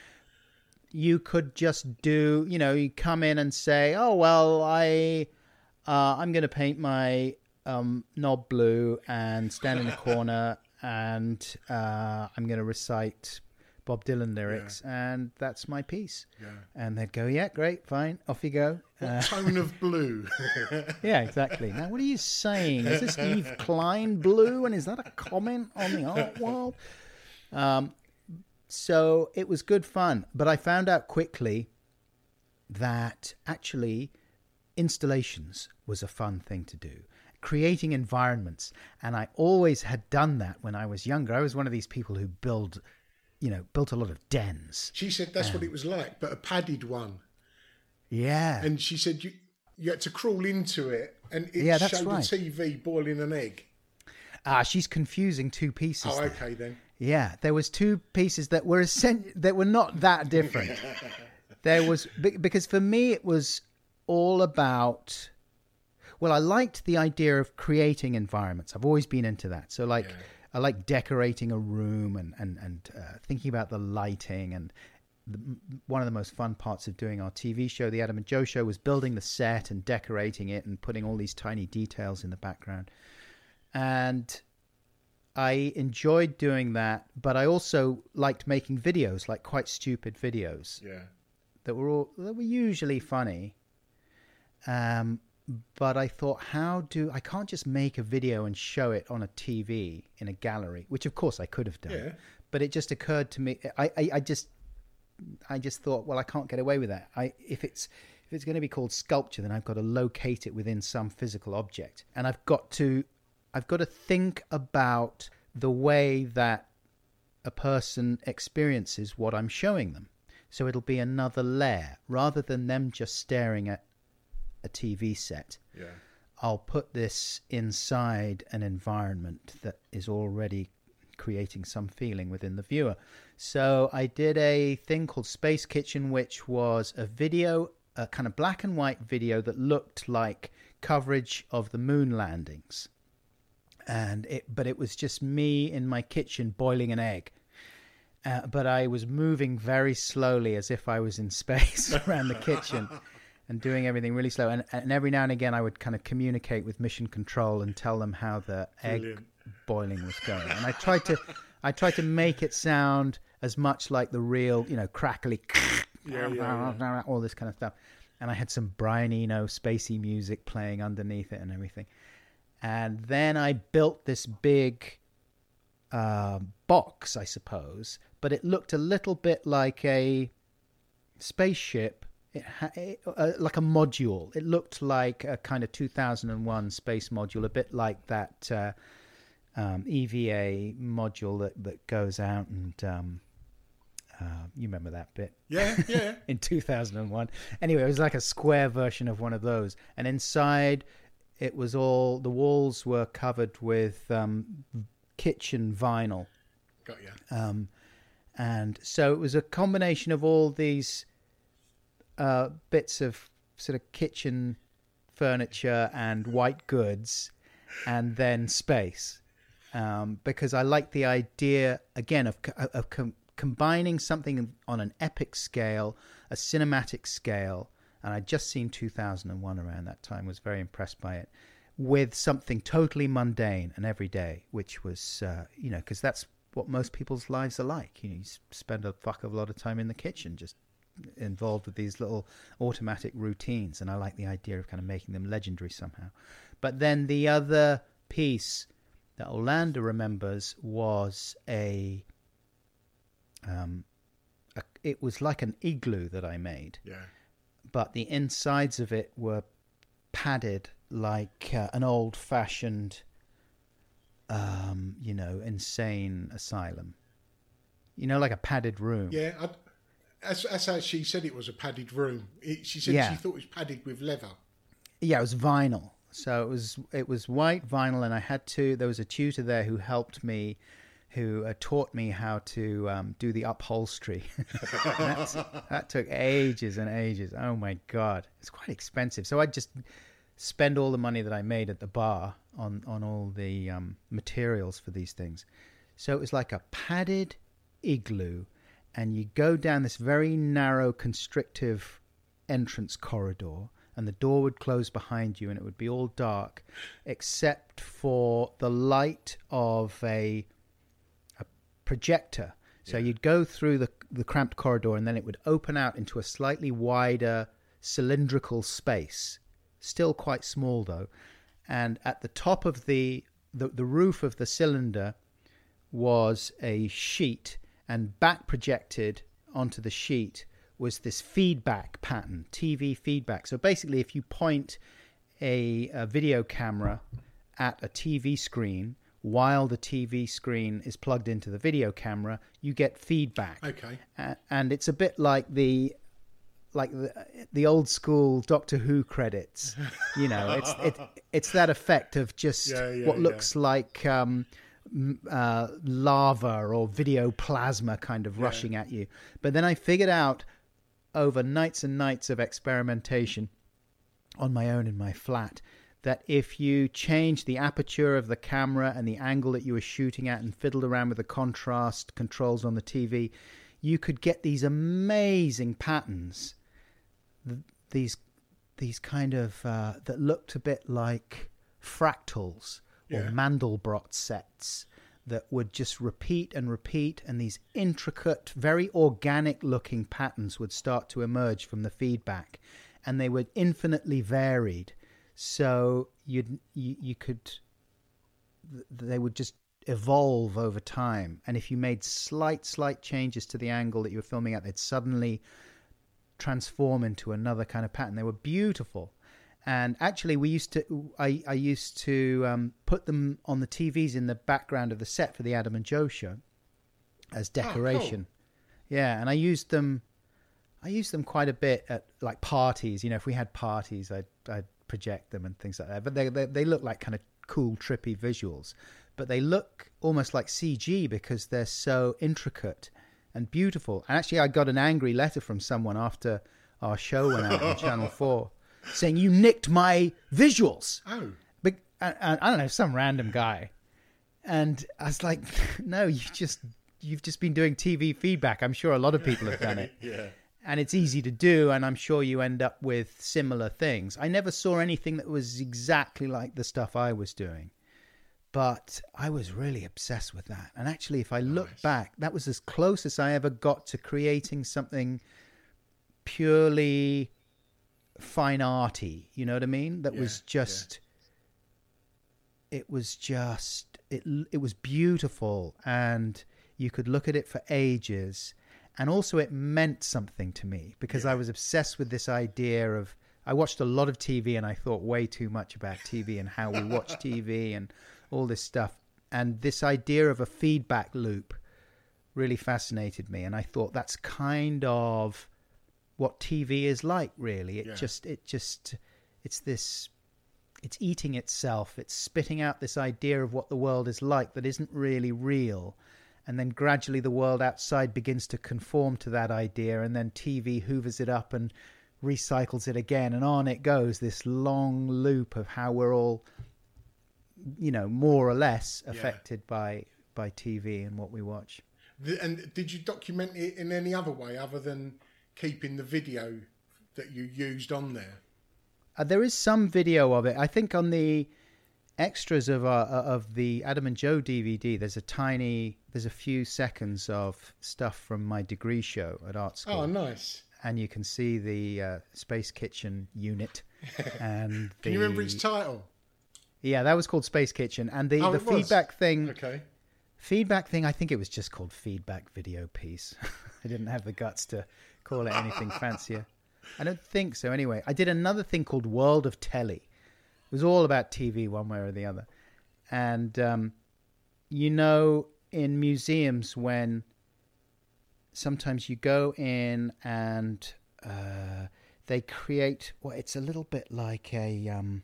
you could just do you know you come in and say oh well i uh, i'm going to paint my um, knob blue and stand in the corner and uh, i'm going to recite bob dylan lyrics and that's my piece. And they'd go yeah great fine off you go. Uh, tone of blue? yeah exactly. Now what are you saying? Is this Yves Klein blue? And is that a comment on the art world? Um, so it was good fun, but I found out quickly that actually installations was a fun thing to do. Creating environments, and I always had done that when I was younger. I was one of these people who build, you know, built a lot of dens. She said that's what it was like, but a padded one. Yeah, And she said you you had to crawl into it, and it Yeah, showed right. the TV boiling an egg. ah, she's confusing two pieces. Oh, there. okay then. Yeah, there was two pieces that were essen- that were not that different. there was because for me it was all about. Well, I liked the idea of creating environments. I've always been into that. So, like, I like decorating a room and and and uh, thinking about the lighting. And the, one of the most fun parts of doing our TV show, the Adam and Joe show, was building the set and decorating it and putting all these tiny details in the background. And I enjoyed doing that, but I also liked making videos, like quite stupid videos Yeah. that were all that were usually funny. Um, but I thought, how do I can't just make a video and show it on a TV in a gallery, which of course I could have done. Yeah. But it just occurred to me, I, I, I just, I just thought, well, I can't get away with that. I if it's if it's going to be called sculpture, then I've got to locate it within some physical object, and I've got to, I've got to think about the way that a person experiences what I'm showing them. So it'll be another layer rather than them just staring at a TV set. Yeah. I'll put this inside an environment that is already creating some feeling within the viewer. So I did a thing called Space Kitchen, which was a video, a kind of black and white video that looked like coverage of the moon landings. And it, but it was just me in my kitchen boiling an egg. Uh, but I was moving very slowly as if I was in space around the kitchen and doing everything really slow. And, and every now and again, I would kind of communicate with mission control and tell them how the egg Brilliant. boiling was going. And I tried to, I tried to make it sound as much like the real, you know, crackly, yeah, all this kind of stuff. And I had some Brian Eno spacey music playing underneath it and everything. And then I built this big uh, box, I suppose, but it looked a little bit like a spaceship, it ha- it, uh, like a module. It looked like a kind of 2001 space module, a bit like that uh, um, EVA module that, that goes out and um, uh, you remember that bit Yeah, yeah. in 2001. Anyway, it was like a square version of one of those. And inside, it was all the walls were covered with um, kitchen vinyl. Got you. Um, and so it was a combination of all these uh, bits of sort of kitchen furniture and white goods, and then space. Um, because I like the idea again of of com- combining something on an epic scale, a cinematic scale, and I'd just seen 2001 around that time. Was very impressed by it, with something totally mundane and everyday, which was uh, you know because that's what most people's lives are like. You know, you spend a fuck of a lot of time in the kitchen, just involved with these little automatic routines, and I like the idea of kind of making them legendary somehow. But then the other piece that Orlanda remembers was a, um, a it was like an igloo that I made, Yeah. But the insides of it were padded like uh, an old-fashioned, um, you know, insane asylum. You know, like a padded room. Yeah. I, that's, that's how she said it was a padded room. It, she said Yeah. she thought it was padded with leather. Yeah, it was vinyl. So it was it was white vinyl, and I had to. There was a tutor there who helped me, who uh, taught me how to um, do the upholstery. That took ages and ages. Oh my god, it's quite expensive. So I just spend all the money that I made at the bar on on all the um, materials for these things. So it was like a padded igloo, and you go down this very narrow, constrictive entrance corridor, and the door would close behind you, and it would be all dark, except for the light of a projector. So you'd go through the the cramped corridor, and then it would open out into a slightly wider cylindrical space, still quite small though. And at the top of the the, the roof of the cylinder was a sheet, and back projected onto the sheet was this feedback pattern, TV feedback. So basically, if you point a, a video camera at a TV screen while the TV screen is plugged into the video camera, you get feedback. Okay. And it's a bit like the like the, the old school Doctor Who credits. You know, it's it, it's that effect of just Yeah, yeah, what yeah. looks like um, uh, lava or video plasma kind of rushing at you. But then I figured out over nights and nights of experimentation on my own in my flat that if you change the aperture of the camera and the angle that you were shooting at and fiddled around with the contrast controls on the TV, you could get these amazing patterns. These these kind of uh, that looked a bit like fractals or Yeah. Mandelbrot sets that would just repeat and repeat, and these intricate, very organic looking patterns would start to emerge from the feedback, and they were infinitely varied. So you'd, you you could they would just evolve over time, and if you made slight slight changes to the angle that you were filming at, they'd suddenly transform into another kind of pattern. They were beautiful. And actually, we used to. I, I used to um, put them on the TVs in the background of the set for the Adam and Joe show as decoration. Yeah, and I used them. I used them quite a bit at like parties. You know, if we had parties, I'd I'd project them and things like that. But they they, they look like kind of cool, trippy visuals. But they look almost like CG because they're so intricate and beautiful. And actually, I got an angry letter from someone after our show went out on Channel Four, saying you nicked my visuals. Oh. But I, I, I don't know, some random guy, and I was like, no, you just you've just been doing TV feedback. I'm sure a lot of people have done it. Yeah. And it's easy to do, and I'm sure you end up with similar things. I never saw anything that was exactly like the stuff I was doing, but I was really obsessed with that. And actually, if I look back, that was as close as I ever got to creating something purely fine arty. You know what I mean? That was Yeah, yeah. just. It was just it. It was beautiful, and you could look at it for ages, and also it meant something to me because I was obsessed with this idea of. I watched a lot of TV, and I thought way too much about TV and how we watch TV and all this stuff. And this idea of a feedback loop really fascinated me, and I thought that's kind of what TV is like really. It Yeah. just it just it's this it's eating itself. It's spitting out this idea of what the world is like that isn't really real. And then gradually the world outside begins to conform to that idea and then TV hoovers it up and recycles it again and on it goes this long loop of how we're all you know more or less affected by by TV and what we watch. The- And did you document it in any other way other than keeping the video that you used on there? Uh, there is some video of it. I think on the extras of uh, of the Adam and Joe DVD, there's a tiny, there's a few seconds of stuff from my degree show at art school, Oh, nice. and you can see the uh, Space Kitchen unit. And Can you remember the- its title? Yeah, that was called Space Kitchen, and the Oh, the it was? feedback thing. Okay. Feedback thing. I think it was just called feedback video piece. I didn't have the guts to call it anything fancier. I don't think so. Anyway, I did another thing called World of Telly. It was all about TV, one way or the other. And um, you know, in museums, when sometimes you go in and uh, they create, well, it's a little bit like a. Um,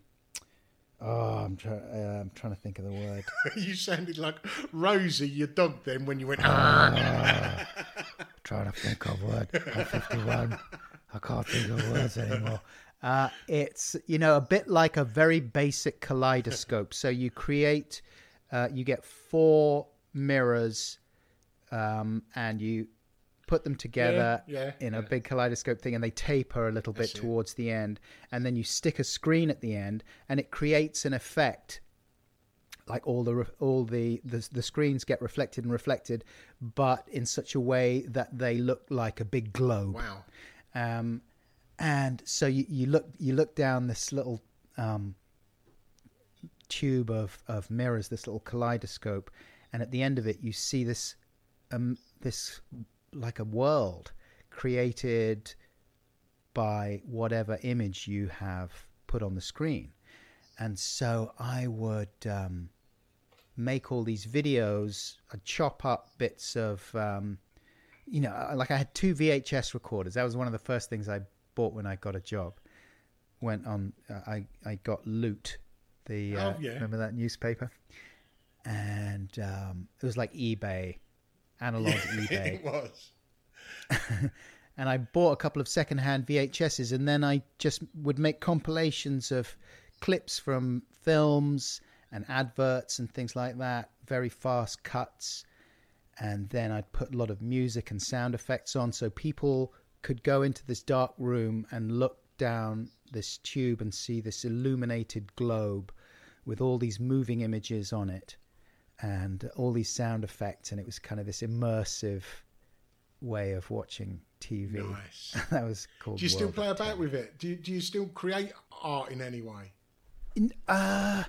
oh, I'm, try- uh, I'm trying to think of the word. you sounded like Rosie, your dog, then when you went. trying to think of word. I'm 51. I can't think of words anymore. Uh, it's you know a bit like a very basic kaleidoscope. So you create, uh, you get four mirrors, um, and you put them together Yeah, yeah, in a big kaleidoscope thing, and they taper a little bit towards the end, and then you stick a screen at the end, and it creates an effect like all the all the, the the screens get reflected and reflected, but in such a way that they look like a big globe. Wow. Um, and so you, you look you look down this little um, tube of of mirrors, this little kaleidoscope, and at the end of it, you see this um, this like a world created by whatever image you have put on the screen. And so I would um, make all these videos, I'd chop up bits of, um, you know, like I had two VHS recorders. That was one of the first things I bought when I got a job. Went on, uh, I, I got Loot, the, uh, Oh, yeah. remember that newspaper? And um, it was like eBay, analog eBay it was. and I bought a couple of secondhand VHSs, and then I just would make compilations of clips from films and adverts and things like that, very fast cuts. And then I'd put a lot of music and sound effects on so people could go into this dark room and look down this tube and see this illuminated globe with all these moving images on it and all these sound effects. And it was kind of this immersive way of watching TV. Nice. that was cool. Do you still World play about with it? Do you, do you still create art in any way? In, uh,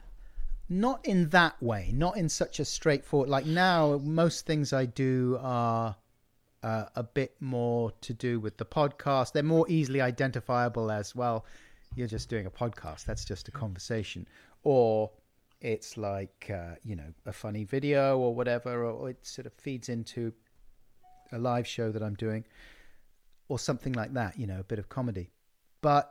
not in that way. Not in such a straightforward. Like now, most things I do are uh, a bit more to do with the podcast. They're more easily identifiable as well. You're just doing a podcast. That's just a conversation, or it's like uh, you know a funny video or whatever, or it sort of feeds into a live show that I'm doing, or something like that. You know, a bit of comedy, but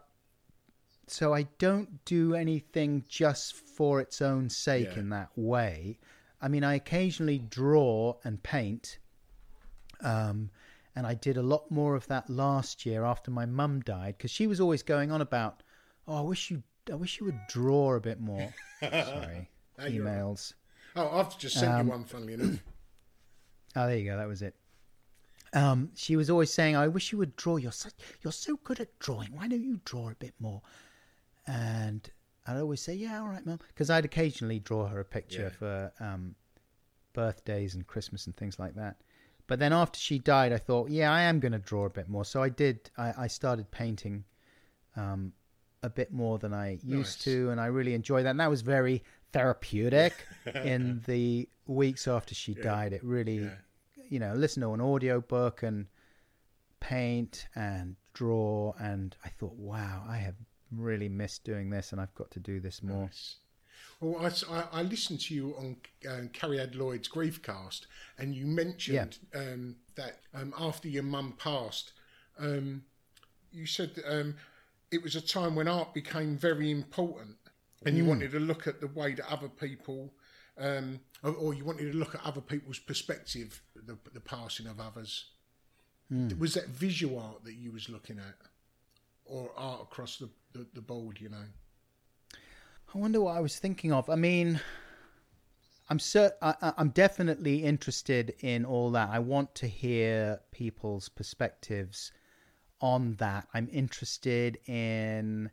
so I don't do anything just for its own sake Yeah. in that way. I mean, I occasionally draw and paint, um, and I did a lot more of that last year after my mum died because she was always going on about, "Oh, I wish you, I wish you would draw a bit more." Sorry, No, emails. Oh, I've just sent Um, you one, funnily enough. Oh, there you go. That was it. Um, she was always saying, "I wish you would draw. You're such, you're so good at drawing. Why don't you draw a bit more?" And I'd always say, "Yeah, all right, mum," because I'd occasionally draw her a picture Yeah. for um, birthdays and Christmas and things like that. But then after she died, I thought, "Yeah, I am going to draw a bit more." So I did. I, I started painting um, a bit more than I used Nice. to, and I really enjoyed that. And that was very therapeutic in the weeks after she died. It really Yeah. you know, listen to an audio book and paint and draw. And I thought, wow, I have really missed doing this and I've got to do this more. Nice. Well, I listened to you on um, Cariad Lloyd's Griefcast, and you mentioned um, that um, after your mum passed, um, you said that, um, it was a time when art became very important, and you wanted to look at the way that other people, um, or, or you wanted to look at other people's perspective, the, the passing of others. Was that visual art that you was looking at, or art across the, the, the board? You know. I wonder what I was thinking of. I mean, I'm cer- I, I'm definitely interested in all that. I want to hear people's perspectives on that. I'm interested in.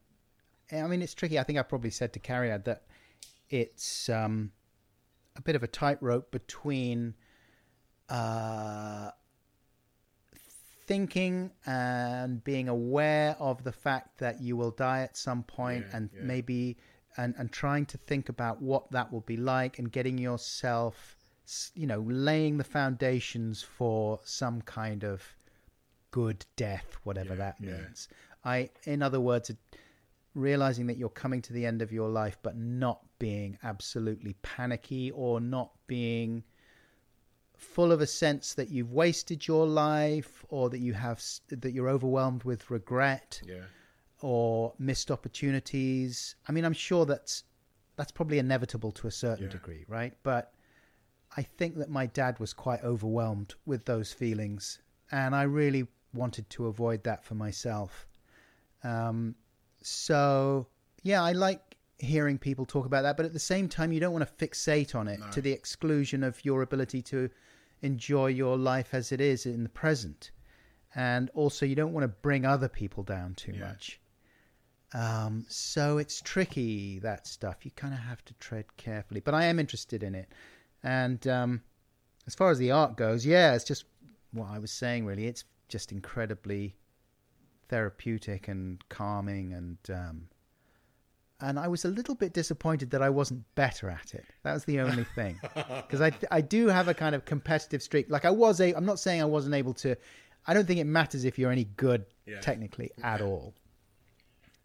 I mean, it's tricky. I think I probably said to Cariad that it's um, a bit of a tightrope between uh, thinking and being aware of the fact that you will die at some point Yeah, and yeah. maybe and and trying to think about what that will be like and getting yourself you know laying the foundations for some kind of good death whatever that yeah. means i in other words realizing that you're coming to the end of your life but not being absolutely panicky or not being full of a sense that you've wasted your life or that you have that you're overwhelmed with regret Yeah. Or missed opportunities. I mean, I'm sure that's that's probably inevitable to a certain Yeah. degree, right? But I think that my dad was quite overwhelmed with those feelings, and I really wanted to avoid that for myself. Um, so yeah, I like hearing people talk about that, but at the same time, you don't want to fixate on it to the exclusion of your ability to enjoy your life as it is in the present. And also, you don't want to bring other people down too Yeah. much. Um, so it's tricky that stuff. You kind of have to tread carefully. But I am interested in it. And um, as far as the art goes, yeah, it's just what I was saying. Really, it's just incredibly therapeutic and calming, and um, and I was a little bit disappointed that I wasn't better at it. That was the only thing, because I I do have a kind of competitive streak. Like I was a, I'm not saying I wasn't able to. I don't think it matters if you're any good Yeah. technically at all.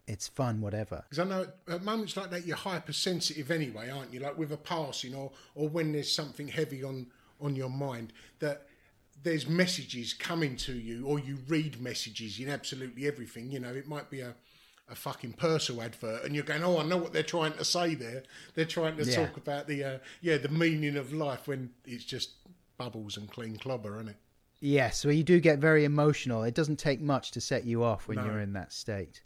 It's fun, whatever. Because I know at, moments like that you're hypersensitive anyway, aren't you? Like with a passing or or when there's something heavy on on your mind that there's messages coming to you or you read messages in absolutely everything. You know, it might be a a fucking Persil advert, and you're going, "Oh, I know what they're trying to say there. They're trying to Yeah. talk about the uh, yeah the meaning of life when it's just bubbles and clean clobber, isn't it?" Yes, well, you do get very emotional. It doesn't take much to set you off when No. you're in that state.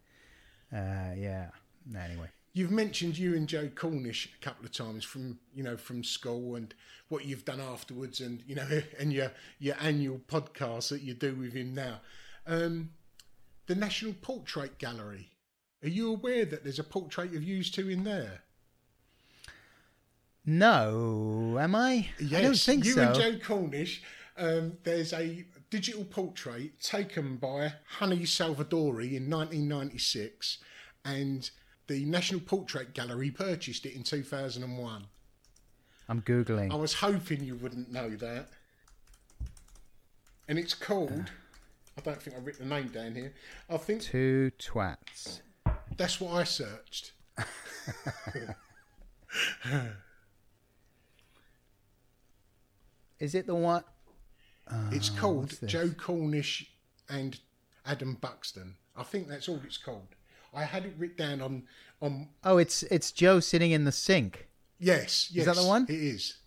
Uh, yeah. Anyway. You've mentioned you and Joe Cornish a couple of times from you know from school and what you've done afterwards, and you know and your your annual podcast that you do with him now. Um, the National Portrait Gallery. Are you aware that there's a portrait of you two in there? No, am I? I don't think you so. and Joe Cornish. Um, there's a digital portrait taken by Honey Salvadori in 1996, and the National Portrait Gallery purchased it in 2001. I'm googling. I was hoping you wouldn't know that. And it's called. I don't think I've written the name down here. I think Two twats. that's what I searched. Is it the one? It's called? Joe Cornish and Adam Buxton. I think that's all it's called. I had it written down on on Oh, it's it's Joe sitting in the sink. yes, yes. that the one? It is.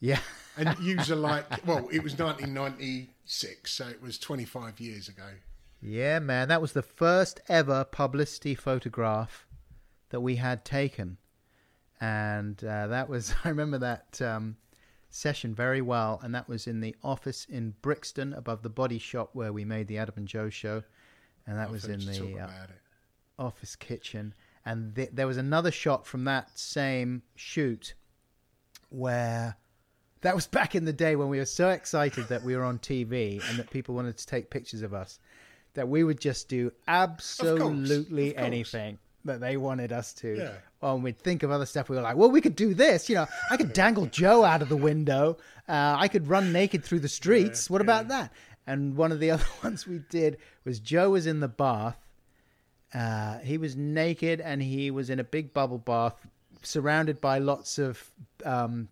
Yeah. And user like well, it was 1996, so it was 25 years ago. Yeah, man, that was the first ever publicity photograph that we had taken, and uh, that was I remember that um, session very well, and that was in the office in Brixton above the body shop where we made the Adam and Joe show, and that I've was in the uh, office kitchen, and th- there was another shot from that same shoot where that was back in the day when we were so excited that we were on TV and that people wanted to take pictures of us that we would just do absolutely of course. anything that they wanted us to. Yeah. And we'd think of other stuff. We were like, well, we could do this. You know, I could dangle Joe out of the window. Uh, I could run naked through the streets. what about that? And one of the other ones we did was Joe was in the bath. Uh, he was naked and he was in a big bubble bath surrounded by lots of um,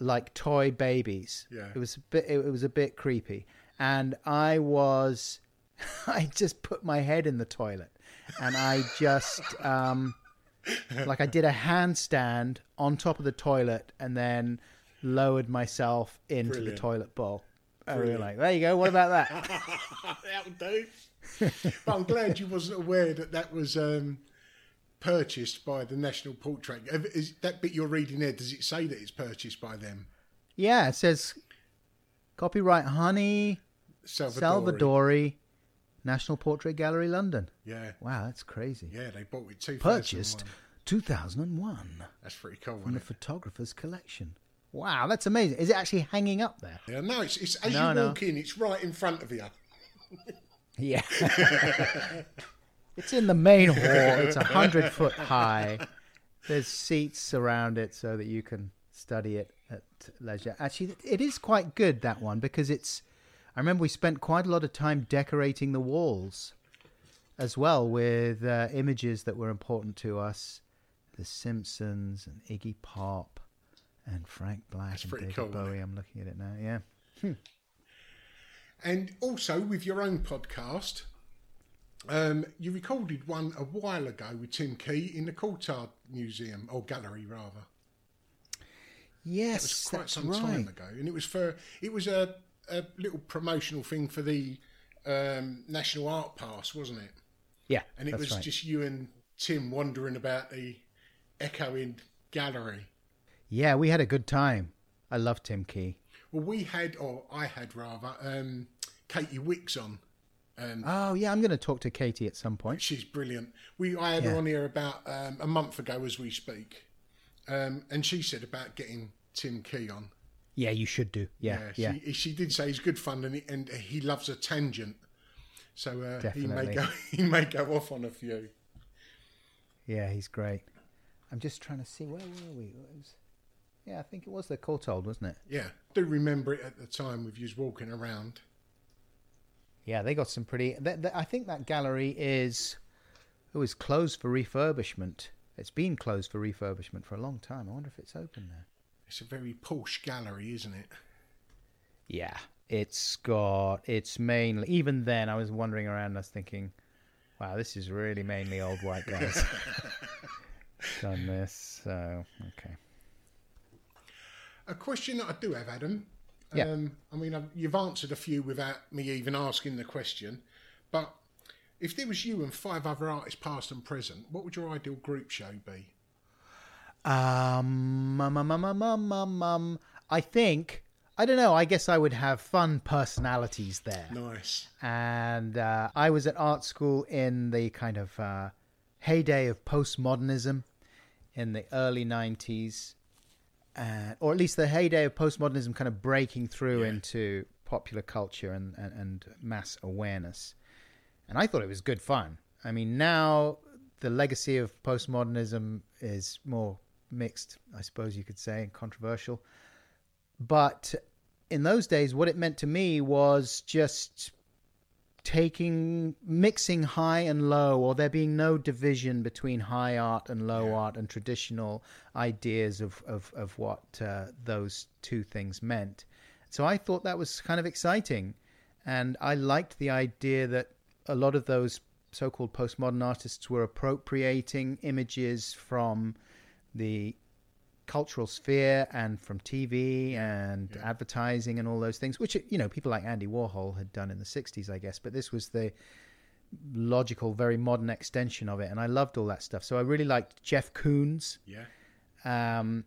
like toy babies. Yeah. It was a bit it, was a bit creepy. And I was I just put my head in the toilet and I just um like I did a handstand on top of the toilet and then lowered myself into the toilet bowl. And we were like, there you go. What about that? That'll do. but I'm glad you wasn't aware that that was um, purchased by the National Portrait. Is that bit you're reading there? Does it say that it's purchased by them? yeah, it says copyright Honey Salvadori. Salvadori, National Portrait Gallery, London. Yeah, Wow, that's crazy. yeah. They bought it 2001. Purchased 2001 That's pretty cool, from the it? photographer's collection. Wow, that's amazing. Is it actually hanging up there? Yeah, no, it's, it's as No, you no. walk in, it's right in front of you. Yeah. it's in the main hall. It's a hundred foot high. There's seats around it so that you can study it at leisure. Actually, it is quite good that one because it's. I remember we spent quite a lot of time decorating the walls, as well with uh, images that were important to us, The Simpsons and Iggy Pop, and Frank Black That's and David cool, Bowie. I'm looking at it now. Yeah. And also with your own podcast, um, you recorded one a while ago with Tim Key in the Courtauld Museum, or gallery rather. Yes, It was quite some right. time ago, and it was for it was a, a little promotional thing for the um, National Art Pass, wasn't it? Yeah, And it was right. just you and Tim wandering about the echoing gallery. Yeah, we had a good time. I love Tim Key. Well, we had, or I had rather, um, Katy Wix on. Um, Oh yeah, I'm going to talk to Katy at some point. She's brilliant. We I had her on here about um, a month ago as we speak, um, and she said about getting Tim Key on. Yeah, you should do. Yeah, yeah. She, she did say he's good fun and he, and he loves a tangent, so uh, he may go he may go off on a few. Yeah, he's great. I'm just trying to see where were we? Was, yeah, I think it was the Courtauld, wasn't it? Yeah, do remember it at the time with you walking around. Yeah, they got some pretty. Th- th- I think that gallery is it was closed for refurbishment. It's been closed for refurbishment for a long time. I wonder if it's open now. It's a very posh gallery, isn't it? Yeah, it's got. It's mainly. Even then, I was wandering around. I was thinking, "Wow, this is really mainly old white guys." Done this, so okay. A question that I do have, Adam. Yeah. Um, I mean, I've, you've answered a few without me even asking the question, but if there was you and five other artists, past and present, what would your ideal group show be? Um, um, um, um, um, um, um, um, I think I don't know. I guess I would have fun personalities there. Nice. and uh, I was at art school in the kind of uh, heyday of postmodernism in the early 90s, uh, or at least the heyday of postmodernism kind of breaking through Yeah. into popular culture and, and, and mass awareness. And I thought it was good fun. I mean, now the legacy of postmodernism is more mixed, I suppose you could say, and controversial. But in those days, what it meant to me was just taking mixing high and low or there being no division between high art and low art and traditional ideas of of, of what uh, those two things meant so i thought that was kind of exciting and i liked the idea that a lot of those so-called postmodern artists were appropriating images from the cultural sphere and from TV and advertising and all those things, which you know people like Andy Warhol had done in the '60s, I guess. But this was the logical, very modern extension of it, and I loved all that stuff. So I really liked Jeff Koons, Yeah. um,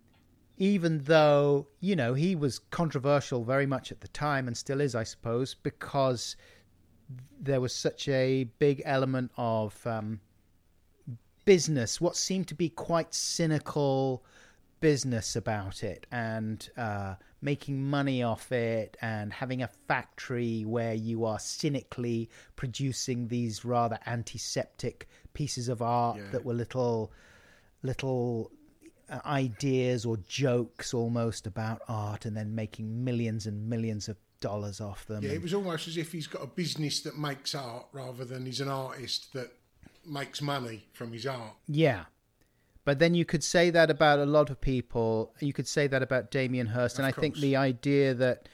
even though you know he was controversial very much at the time and still is, I suppose, because there was such a big element of um, business, what seemed to be quite cynical business about it, and uh, making money off it, and having a factory where you are cynically producing these rather antiseptic pieces of art Yeah. that were little, little uh, ideas or jokes almost about art, and then making millions and millions of dollars off them. Yeah, and- it was almost as if he's got a business that makes art rather than he's an artist that makes money from his art. Yeah. But then you could say that about a lot of people. You could say that about Damien Hirst. And I Of think the idea that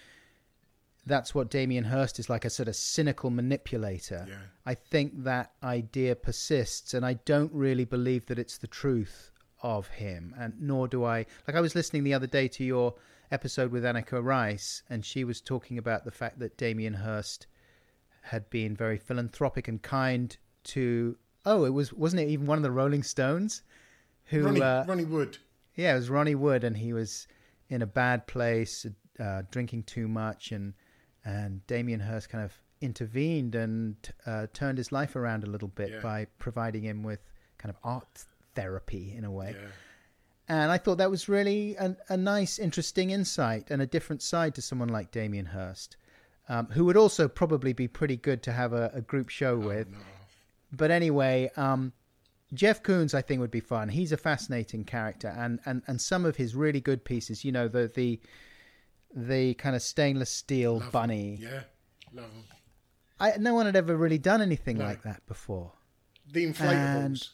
that's what Damien Hirst is like a sort of cynical manipulator. Yeah. I think that idea persists. And I don't really believe that it's the truth of him. And nor do I. Like I was listening the other day to your episode with Anneka Rice, and she was talking about the fact that Damien Hirst had been very philanthropic and kind to. Oh, it was wasn't it even one of the Rolling Stones who Ronnie, uh, Ronnie Wood. yeah, it was Ronnie Wood, and he was in a bad place, uh, drinking too much, and and Damien Hirst kind of intervened and uh, turned his life around a little bit Yeah. by providing him with kind of art therapy in a way. Yeah. And I thought that was really a, a nice, interesting insight and a different side to someone like Damien Hirst, um, who would also probably be pretty good to have a, a group show with. But anyway, um, Jeff Koons, I think, would be fun. He's a fascinating character, and, and, and some of his really good pieces, you know, the the the kind of stainless steel Love bunny. Yeah. Love 'em. I, no one had ever really done anything No. like that before. The inflatables. And-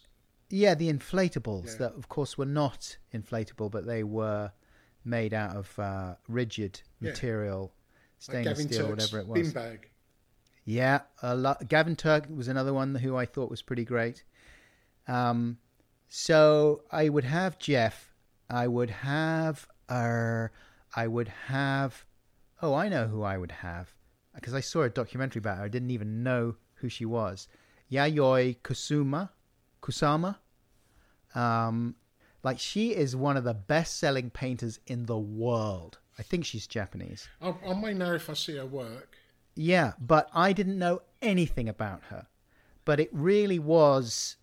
Yeah, the inflatables Yeah. that, of course, were not inflatable, but they were made out of uh, rigid Yeah. material, like stainless Gavin steel, Turk's whatever it was. Bin bag. Yeah, a lot. Gavin Turk was another one who I thought was pretty great. Um, so I would have Jeff. I would have er, I would have. Oh, I know who I would have because I saw a documentary about her. I didn't even know who she was. Yayoi Kusuma, Kusama. Um, like she is one of the best-selling painters in the world. I think she's Japanese. I, I may know if I see her work. Yeah, but I didn't know anything about her. But it really was.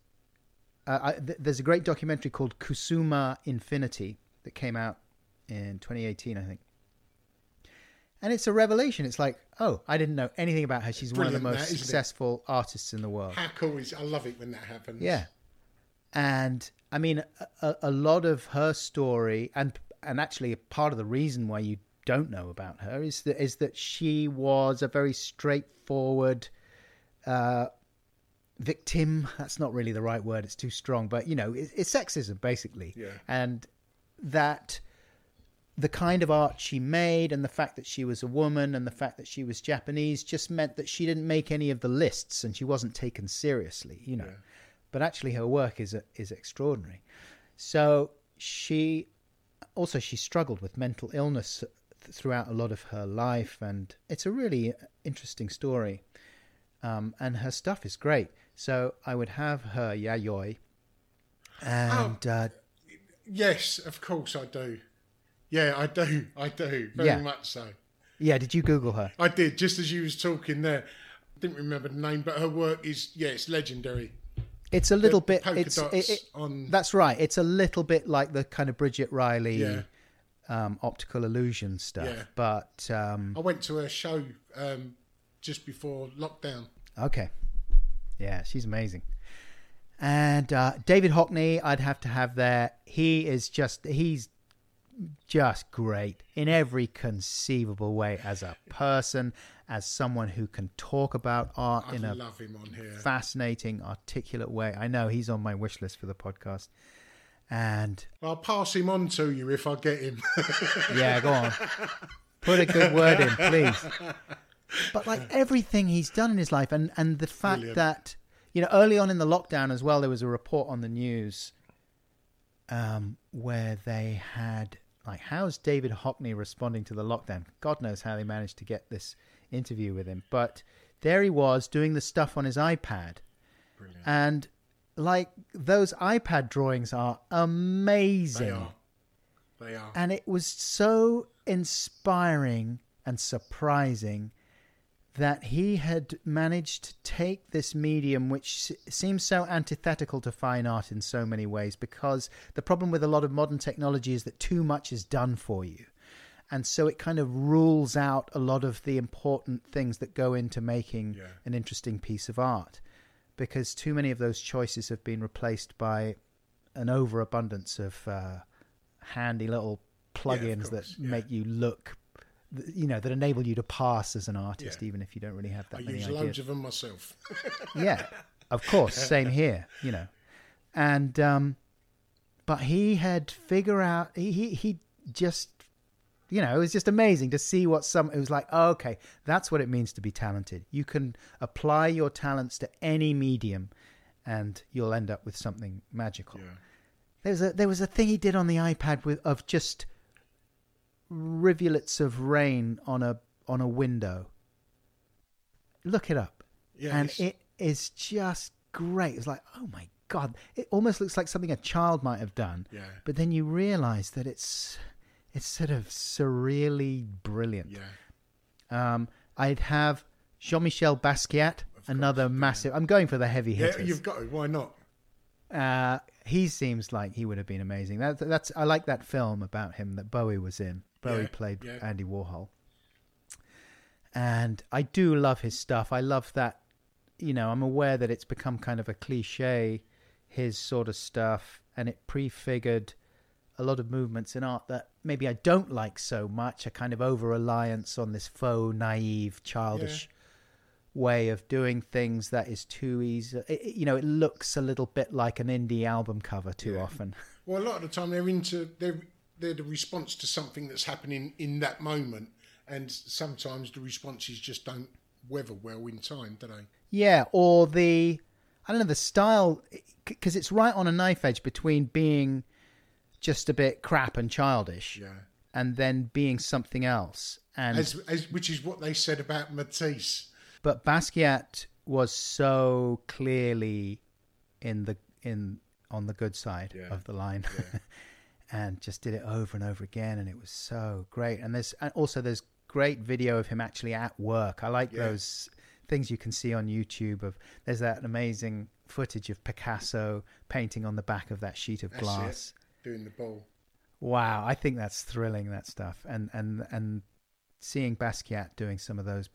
Uh, I, th- there's a great documentary called Kusama Infinity that came out in 2018, I think. And it's a revelation. It's like, oh, I didn't know anything about her. She's one of the most that, isn't it? successful artists in the world. How cool is I love it when that happens. Yeah. and I mean, a, a lot of her story, and and actually part of the reason why you don't know about her is that is that she was a very straightforward uh, victim. That's not really the right word; it's too strong. But you know, it, it's sexism basically, Yeah. and that the kind of art she made and the fact that she was a woman and the fact that she was Japanese just meant that she didn't make any of the lists and she wasn't taken seriously, you know. But actually, her work is is extraordinary. So she also she struggled with mental illness throughout a lot of her life, and it's a really interesting story. Um, and her stuff is great. So I would have her Yayoi, and uh, Yes, of course I do. Yeah, I do. I do. Very Yeah. much so. yeah, did you Google her? I did, just as you was talking there. I Didn't remember the name, but her work is, yeah, it's legendary. It's a little The bit. It's it, it- on- that's right. It's a little bit like the kind of Bridget Riley Yeah. Um, optical illusion stuff. Yeah. But um, I went to a show um, just before lockdown. okay, yeah, she's amazing. And uh, David Hockney, I'd have to have there. He is just he's just great in every conceivable way as a person, as someone who can talk about art I in a him on here. fascinating, articulate way. I know he's on my wish list for the podcast. And I'll pass him on to you if I get him. yeah, go on. Put a good word in, please. But like everything he's done in his life, and and the fact Brilliant. that you know early on in the lockdown as well, there was a report on the news um, where they had like how's David Hockney responding to the lockdown? God knows how they managed to get this interview with him, but there he was doing the stuff on his iPad, and like those iPad drawings are amazing they are. They are. and it was so inspiring and surprising that he had managed to take this medium which seems so antithetical to fine art in so many ways because the problem with a lot of modern technology is that too much is done for you and so it kind of rules out a lot of the important things that go into making Yeah. an interesting piece of art because too many of those choices have been replaced by an overabundance of uh, handy little plugins that yeah. make you look you know that enable you to pass as an artist Yeah. even if you don't really have that I many use ideas loads of them myself. yeah of course same here you know and um but he had figure out he he, he just you know it was just amazing to see what some it was like oh, okay that's what it means to be talented you can apply your talents to any medium and you'll end up with something magical there was a there was a thing he did on the ipad with of just rivulets of rain on a on a window look it up Yeah, and it is just great. It's like, oh my god, it almost looks like something a child might have done. Yeah. But then you realise that it's it's sort of surreally brilliant. Yeah. Um, I'd have Jean-Michel Basquiat, another massive. I'm going for the heavy Yeah, hitters. you've got to. Why not? Uh, he seems like he would have been amazing. That, that's I like that film about him that Bowie was in. Bowie Yeah, played yeah. Andy Warhol, and I do love his stuff. I love that. You know, I'm aware that it's become kind of a cliche, his sort of stuff, and it prefigured a lot of movements in art that maybe I don't like so much. A kind of over reliance on this faux, naive, childish way of doing things that is too easy. It, you know, it looks a little bit like an indie album cover too often. Well, a lot of the time they're into they're they're the response to something that's happening in that moment, and sometimes the responses just don't weather well in time, do they? Yeah, or the I don't know the style because it's right on a knife edge between being just a bit crap and childish, Yeah. and then being something else. And As, as which is what they said about Matisse. but Basquiat was so clearly in the in on the good side Yeah. of the line and just did it over and over again and it was so great and there's and also there's great video of him actually at work i like Yeah. those things you can see on youtube of there's that amazing footage of picasso painting on the back of that sheet of That's glass. Doing the ball. Wow, I think that's thrilling that stuff, and and and seeing Basquiat doing some of those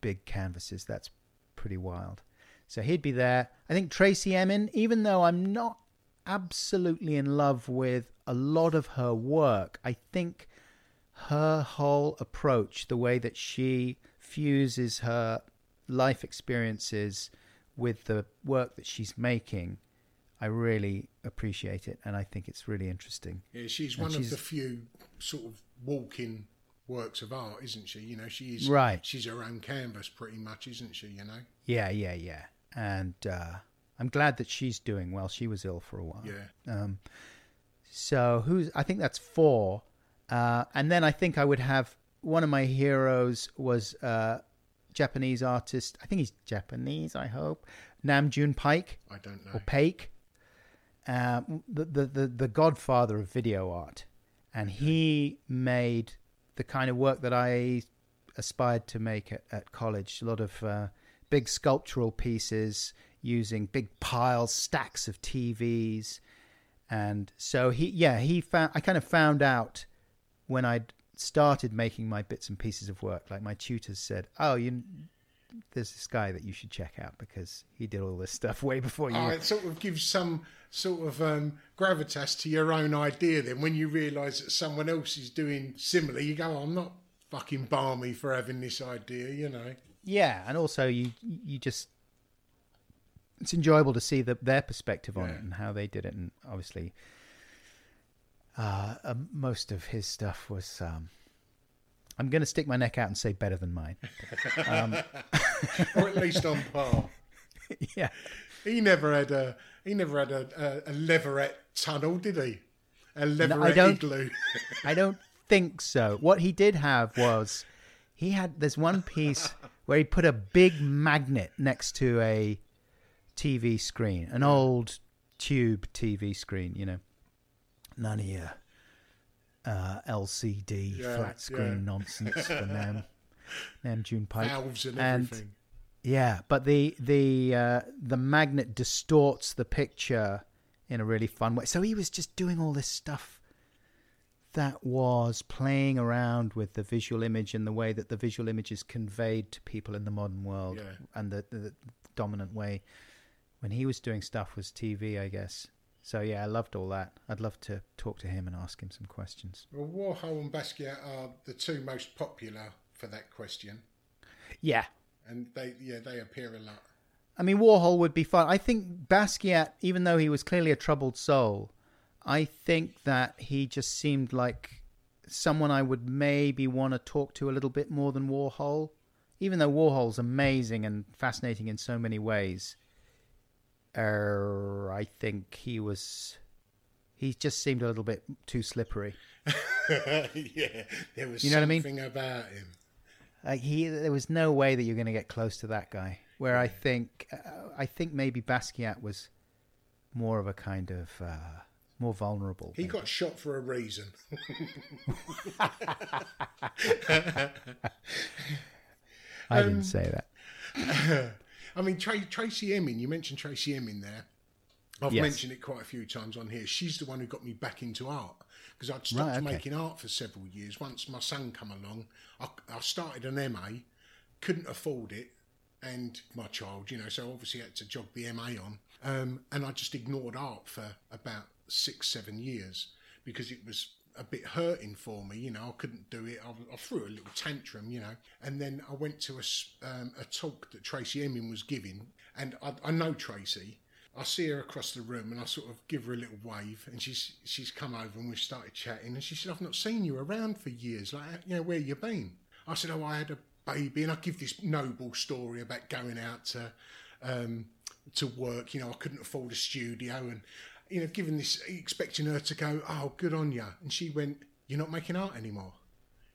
big canvases, that's pretty wild. So he'd be there. I think Tracey Emin, even though I'm not absolutely in love with a lot of her work. I think her whole approach, the way that she fuses her life experiences with the work that she's making, I really appreciate it, and I think it's really interesting. Yeah, she's And one she's- of the few sort of walking works of art, isn't she? You know, she's Right. She's her own canvas, pretty much, isn't she? You know. Yeah, yeah, yeah. And uh, I'm glad that she's doing well. She was ill for a while. Yeah. Um, so who's? I think that's four. Uh, and then I think I would have one of my heroes was uh, Japanese artist. I think he's Japanese. I hope Nam June Pike I don't know. or Paik, um, the, the the the godfather of video art, and he made the kind of work that I aspired to make at, at college. A lot of uh, big sculptural pieces using big piles, stacks of TVs, and so he yeah he found I kind of found out when I'd started making my bits and pieces of work. Like my tutors said, "Oh, you." There's this guy that you should check out because he did all this stuff way before you. Oh, it sort of gives some sort of um, gravitas to your own idea. Then, when you realise that someone else is doing similar, you go, oh, "I'm not fucking balmy for having this idea," you know. Yeah, and also you you just it's enjoyable to see the, their perspective on Yeah. it and how they did it, and obviously, uh, um, most of his stuff was. Um, I'm going to stick my neck out and say better than mine. Um, or at least on par. yeah, He never had a he never had a, a, a leverette tunnel, did he? A leverette don't- igloo. I don't think so. What he did have was he had there's one piece where he put a big magnet next to a TV screen, an old tube TV screen, you know. None of your uh, LCD Yeah, flat screen yeah. nonsense for Nam Nam June Paik. Valves and everything. Yeah, but the the uh, the magnet distorts the picture in a really fun way. So he was just doing all this stuff that was playing around with the visual image and the way that the visual image is conveyed to people in the modern world, Yeah. and the, the dominant way when he was doing stuff was TV, I guess. So yeah, I loved all that. I'd love to talk to him and ask him some questions. Well, Warhol and Basquiat are the two most popular for that question, Yeah, and they yeah they appear a lot. I mean, Warhol would be fun. I think Basquiat, even though he was clearly a troubled soul, I think that he just seemed like someone I would maybe want to talk to a little bit more than Warhol. Even though Warhol's amazing and fascinating in so many ways, uh, I think he was. He just seemed a little bit too slippery. yeah, there was You know what I mean? something about him. Like he, there was no way that you're going to get close to that guy. Where I think, uh, I think maybe Basquiat was more of a kind of uh, more vulnerable. He maybe. got shot for a reason. I um, didn't say that. I mean, Tra- Tracey Emin, you mentioned Tracey Emin there. I've Yes. mentioned it quite a few times on here. She's the one who got me back into art because I'd stopped Right, okay. making art for several years. Once my son come along, I, I started an MA, couldn't afford it, and my child, you know, so obviously I had to jog the MA on. Um, and I just ignored art for about six, seven years because it was a bit hurting for me, you know. I couldn't do it. I, I threw a little tantrum, you know. And then I went to a, um, a talk that Tracey Emin was giving, and I, I know Tracey. I see her across the room, and I sort of give her a little wave, and she's she's come over and we've started chatting, and she said, "I've not seen you around for years. Like, you know, where you been?" I said, "Oh, I had a baby," and I give this noble story about going out to um, to work. You know, I couldn't afford a studio, and you know, giving this, expecting her to go, "Oh, good on you," and she went, "You're not making art anymore."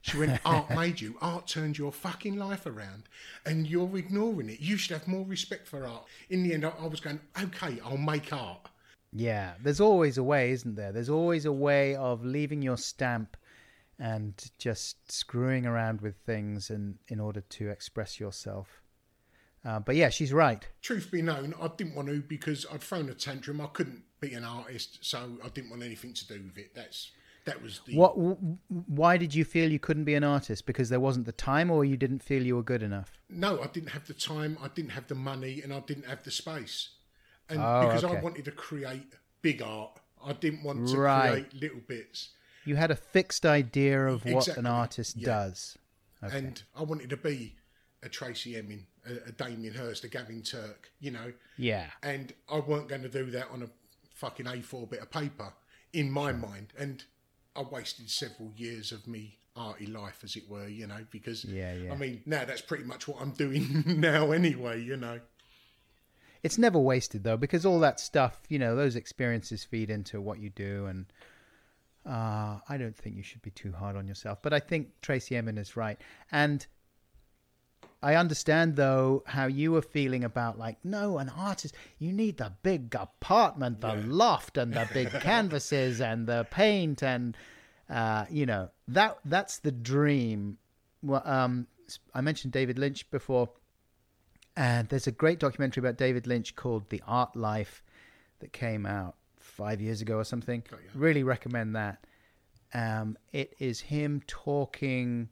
She went, "Art made you. Art turned your fucking life around, and you're ignoring it. You should have more respect for art." In the end, I, I was going, "Okay, I'll make art." Yeah, there's always a way, isn't there? There's always a way of leaving your stamp and just screwing around with things and in order to express yourself. Uh, but yeah, she's right. Truth be known, I didn't want to because I'd thrown a tantrum. I couldn't be an artist, so I didn't want anything to do with it. That's that was the What? Why did you feel you couldn't be an artist? Because there wasn't the time, or you didn't feel you were good enough? No, I didn't have the time, I didn't have the money, and I didn't have the space. And Oh, because I wanted to create big art. I didn't want to Right. create little bits. You had a fixed idea of what Exactly, an artist yeah. does. Okay. And I wanted to be a Tracey Emin, a, a Damien Hirst, a Gavin Turk, you know. yeah. And I weren't going to do that on a fucking A4 bit of paper in my mind. And I wasted several years of me arty life, as it were, you know, because Yeah, yeah. I mean, now that's pretty much what I'm doing now anyway, you know. It's never wasted though, because all that stuff, you know, those experiences feed into what you do, and uh, I don't think you should be too hard on yourself. But I think Tracey Emin is right, and I understand though how you were feeling about like, no, an artist, you need the big apartment, the loft, and the big canvases, and the paint, and uh, you know that that's the dream. Well, um, I mentioned David Lynch before. And there's a great documentary about David Lynch called The Art Life that came out five years ago or something. Really recommend that. Um, it is him talking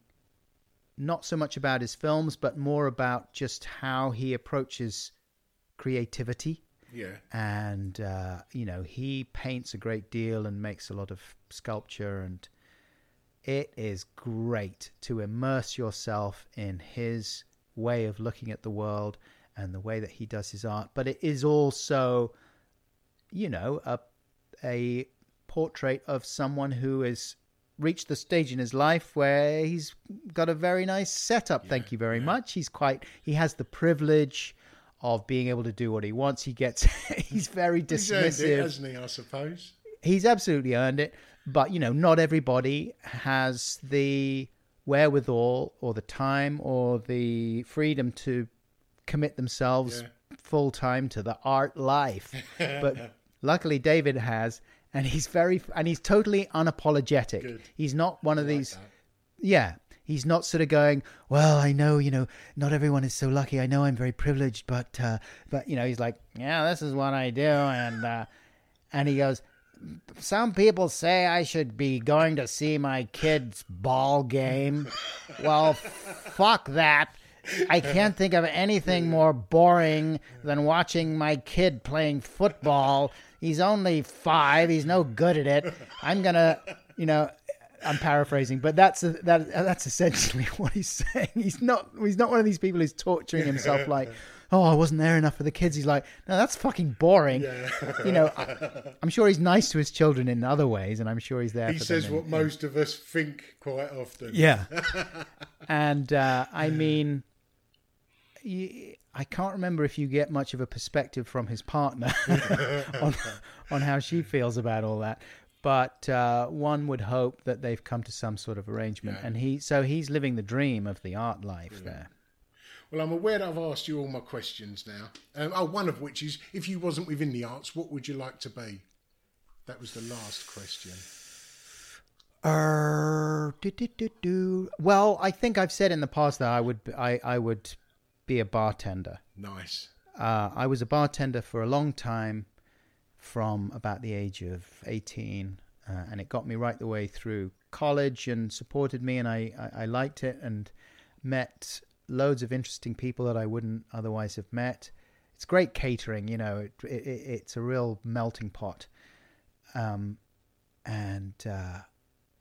not so much about his films, but more about just how he approaches creativity. Yeah. And, uh, you know, he paints a great deal and makes a lot of sculpture. And it is great to immerse yourself in his way of looking at the world and the way that he does his art. But it is also, you know, a, a portrait of someone who has reached the stage in his life where he's got a very nice setup. Thank you very much. He's quite, he has the privilege of being able to do what he wants. He gets, he's very dismissive, He's it, hasn't he, I suppose? he's absolutely earned it. But you know, not everybody has the wherewithal or the time or the freedom to commit themselves full time to the art life. but luckily, David has, and he's very and he's totally unapologetic. He's not one of these. Yeah. He's not sort of going, well, I know, you know, not everyone is so lucky. I know I'm very privileged, but, uh, but, you know, he's like, yeah, this is what I do. And, uh, and he goes, some people say I should be going to see my kid's ball game. Well, fuck that. I can't think of anything more boring than watching my kid playing football. He's only five. He's no good at it. I'm gonna, you know, I'm paraphrasing, but that's that that's essentially what he's saying. He's not he's not one of these people who's torturing himself like, oh, I wasn't there enough for the kids. He's like, no, that's fucking boring. You know, I, I'm sure he's nice to his children in other ways, and I'm sure he's there. He for says what most of us think quite often. yeah. and uh, I mean, I can't remember if you get much of a perspective from his partner on on how she feels about all that. But uh, one would hope that they've come to some sort of arrangement, and he so he's living the dream of the art life there. Well, I'm aware that I've asked you all my questions now. Um, oh, one of which is, if you wasn't within the arts, what would you like to be? That was the last question. Uh, do, do, do, do. Well, I think I've said in the past that I would I, I would be a bartender. Nice. Uh, I was a bartender for a long time, from about the age of 18, uh, and it got me right the way through college and supported me, and I, I, I liked it and met loads of interesting people that I wouldn't otherwise have met. It's great catering, you know, it, it, it's a real melting pot. Um, and uh,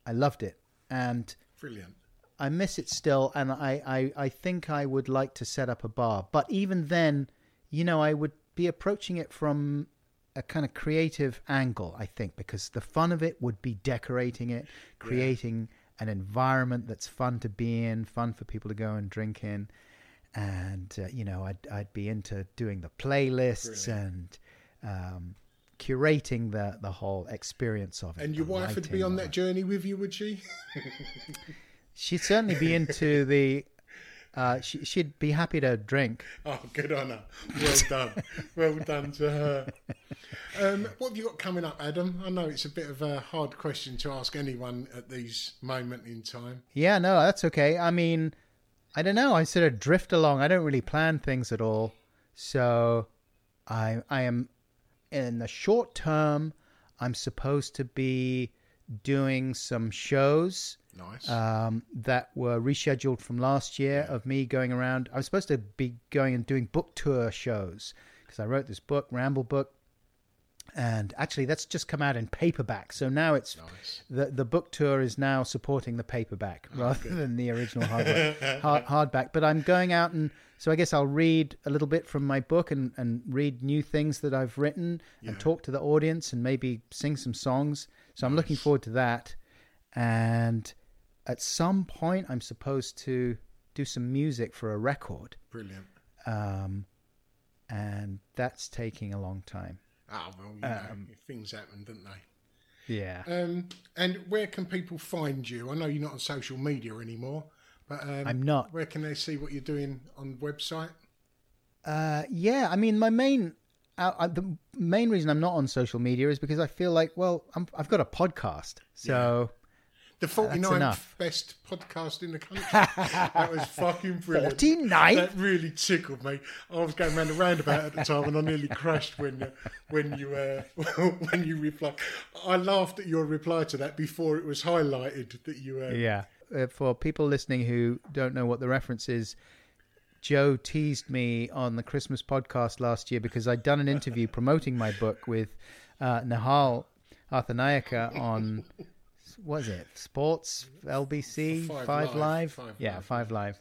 I loved it. And Brilliant. I miss it still, and I, I, I think I would like to set up a bar. But even then, you know, I would be approaching it from a kind of creative angle, I think, because the fun of it would be decorating it, creating an environment that's fun to be in, fun for people to go and drink in. And, uh, you know, I'd, I'd be into doing the playlists and um, curating the, the whole experience of it. And your wife would be on that journey with you, would she? She'd certainly be into the. Uh, she, she'd be happy to drink. Oh, good on her. Well done. well done to her. Um, what have you got coming up, Adam? I know it's a bit of a hard question to ask anyone at these moment in time. Yeah, no, that's okay. I mean, I don't know. I sort of drift along. I don't really plan things at all. So, I I am in the short term. I'm supposed to be doing some shows Nice. um, that were rescheduled from last year of me going around. I was supposed to be going and doing book tour shows because I wrote this book, Ramble Book, and actually that's just come out in paperback. So now it's the the book tour is now supporting the paperback rather than the original hardback. hard, hardback. But I'm going out and so I guess I'll read a little bit from my book and and read new things that I've written and talk to the audience and maybe sing some songs. So I'm looking forward to that. And at some point, I'm supposed to do some music for a record, Brilliant. um, and that's taking a long time. Ah, well, you know, things happen, don't they? Yeah. Um, and where can people find you? I know you're not on social media anymore, but um, I'm not. Where can they see what you're doing on the website? Uh, yeah, I mean, my main uh, uh, the main reason I'm not on social media is because I feel like, well, I'm, I've got a podcast, so The 49th best podcast in the country. that was fucking brilliant. 49th? That really tickled me. I was going round a roundabout at the time, and I nearly crashed when uh, when you uh, when you replied. I laughed at your reply to that before it was highlighted that you. Uh, yeah. Uh, for people listening who don't know what the reference is, Joe teased me on the Christmas podcast last year because I'd done an interview promoting my book with uh, Nihal Arthanayake on what is it? Sports LBC Five Five, Live. Live. Five yeah, Live, Five Live.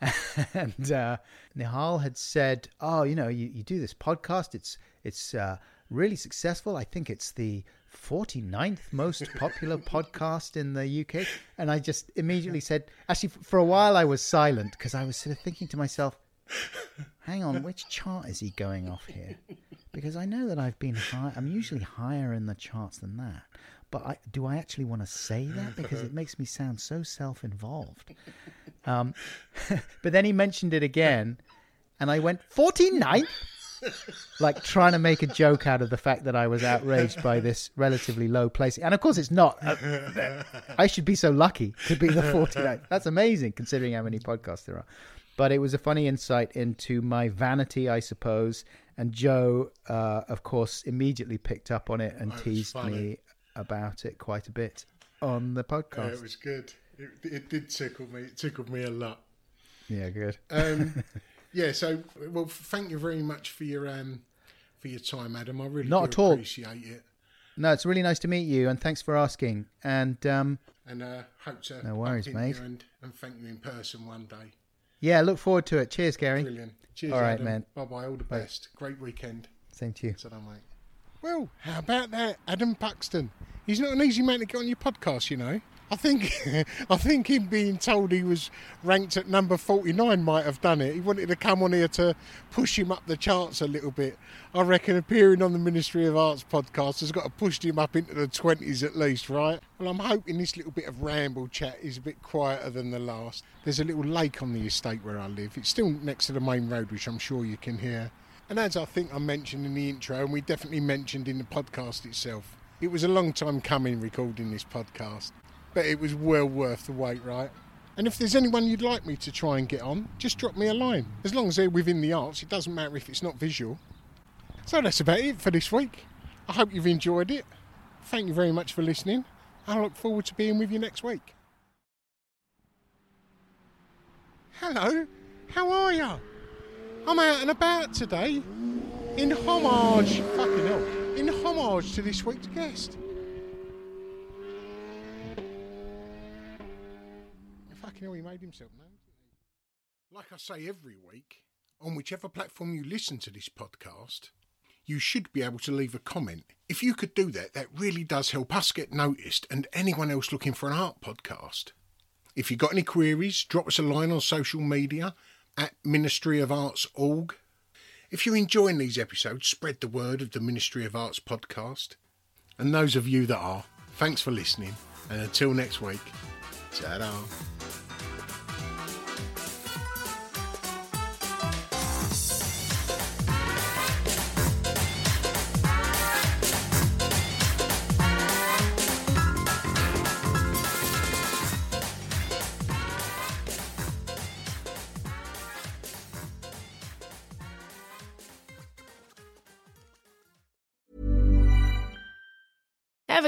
and uh, Nihal had said, "Oh, you know, you, you do this podcast. It's it's uh, really successful. I think it's the 49th most popular podcast in the UK." And I just immediately said, actually, for a while I was silent because I was sort of thinking to myself, "Hang on, which chart is he going off here?" Because I know that I've been high. I'm usually higher in the charts than that. But I, do I actually want to say that? Because it makes me sound so self-involved. Um, but then he mentioned it again, and I went 49th, like trying to make a joke out of the fact that I was outraged by this relatively low place. And of course, it's not. Uh, I should be so lucky to be the 49th. That's amazing considering how many podcasts there are. But it was a funny insight into my vanity, I suppose. And Joe, uh, of course, immediately picked up on it and Oh, teased me about it quite a bit on the Yeah, podcast. it was good. It, it did tickle me. It tickled me a lot. yeah, good. Um, yeah. So, well, thank you very much for your um, for your time, Adam. I really Not at all. appreciate it, No, it's really nice to meet you, and thanks for asking. And um, and uh, hope to No worries, mate. and, and thank you in person one day. yeah, look forward to it. Cheers, Gary. Brilliant. Cheers, All right, Adam. man. Bye bye. All the best. Great weekend. Same to you. So mate. Well, how about that, Adam Buxton? He's not an easy man to get on your podcast, you know. I think, I think him being told he was ranked at number forty-nine might have done it. He wanted to come on here to push him up the charts a little bit. I reckon appearing on the Ministry of Arts podcast has got to push him up into the twenties at least, right? Well, I'm hoping this little bit of ramble chat is a bit quieter than the last. There's a little lake on the estate where I live. It's still next to the main road, which I'm sure you can hear. And as I think I mentioned in the intro, and we definitely mentioned in the podcast itself, it was a long time coming recording this podcast, but it was well worth the wait, right? And if there's anyone you'd like me to try and get on, just drop me a line. As long as they're within the arts, it doesn't matter if it's not visual. So that's about it for this week. I hope you've enjoyed it. Thank you very much for listening. I look forward to being with you next week. Hello, how are you? I'm out and about today in homage, fucking hell, in homage to this week's guest. Fucking hell, he made himself known. Like I say every week, on whichever platform you listen to this podcast, you should be able to leave a comment. If you could do that, that really does help us get noticed and anyone else looking for an art podcast. If you've got any queries, drop us a line on social media at Ministry of Arts org. If you're enjoying these episodes, spread the word of the Ministry of Arts podcast. And those of you that are, thanks for listening. And until next week, ta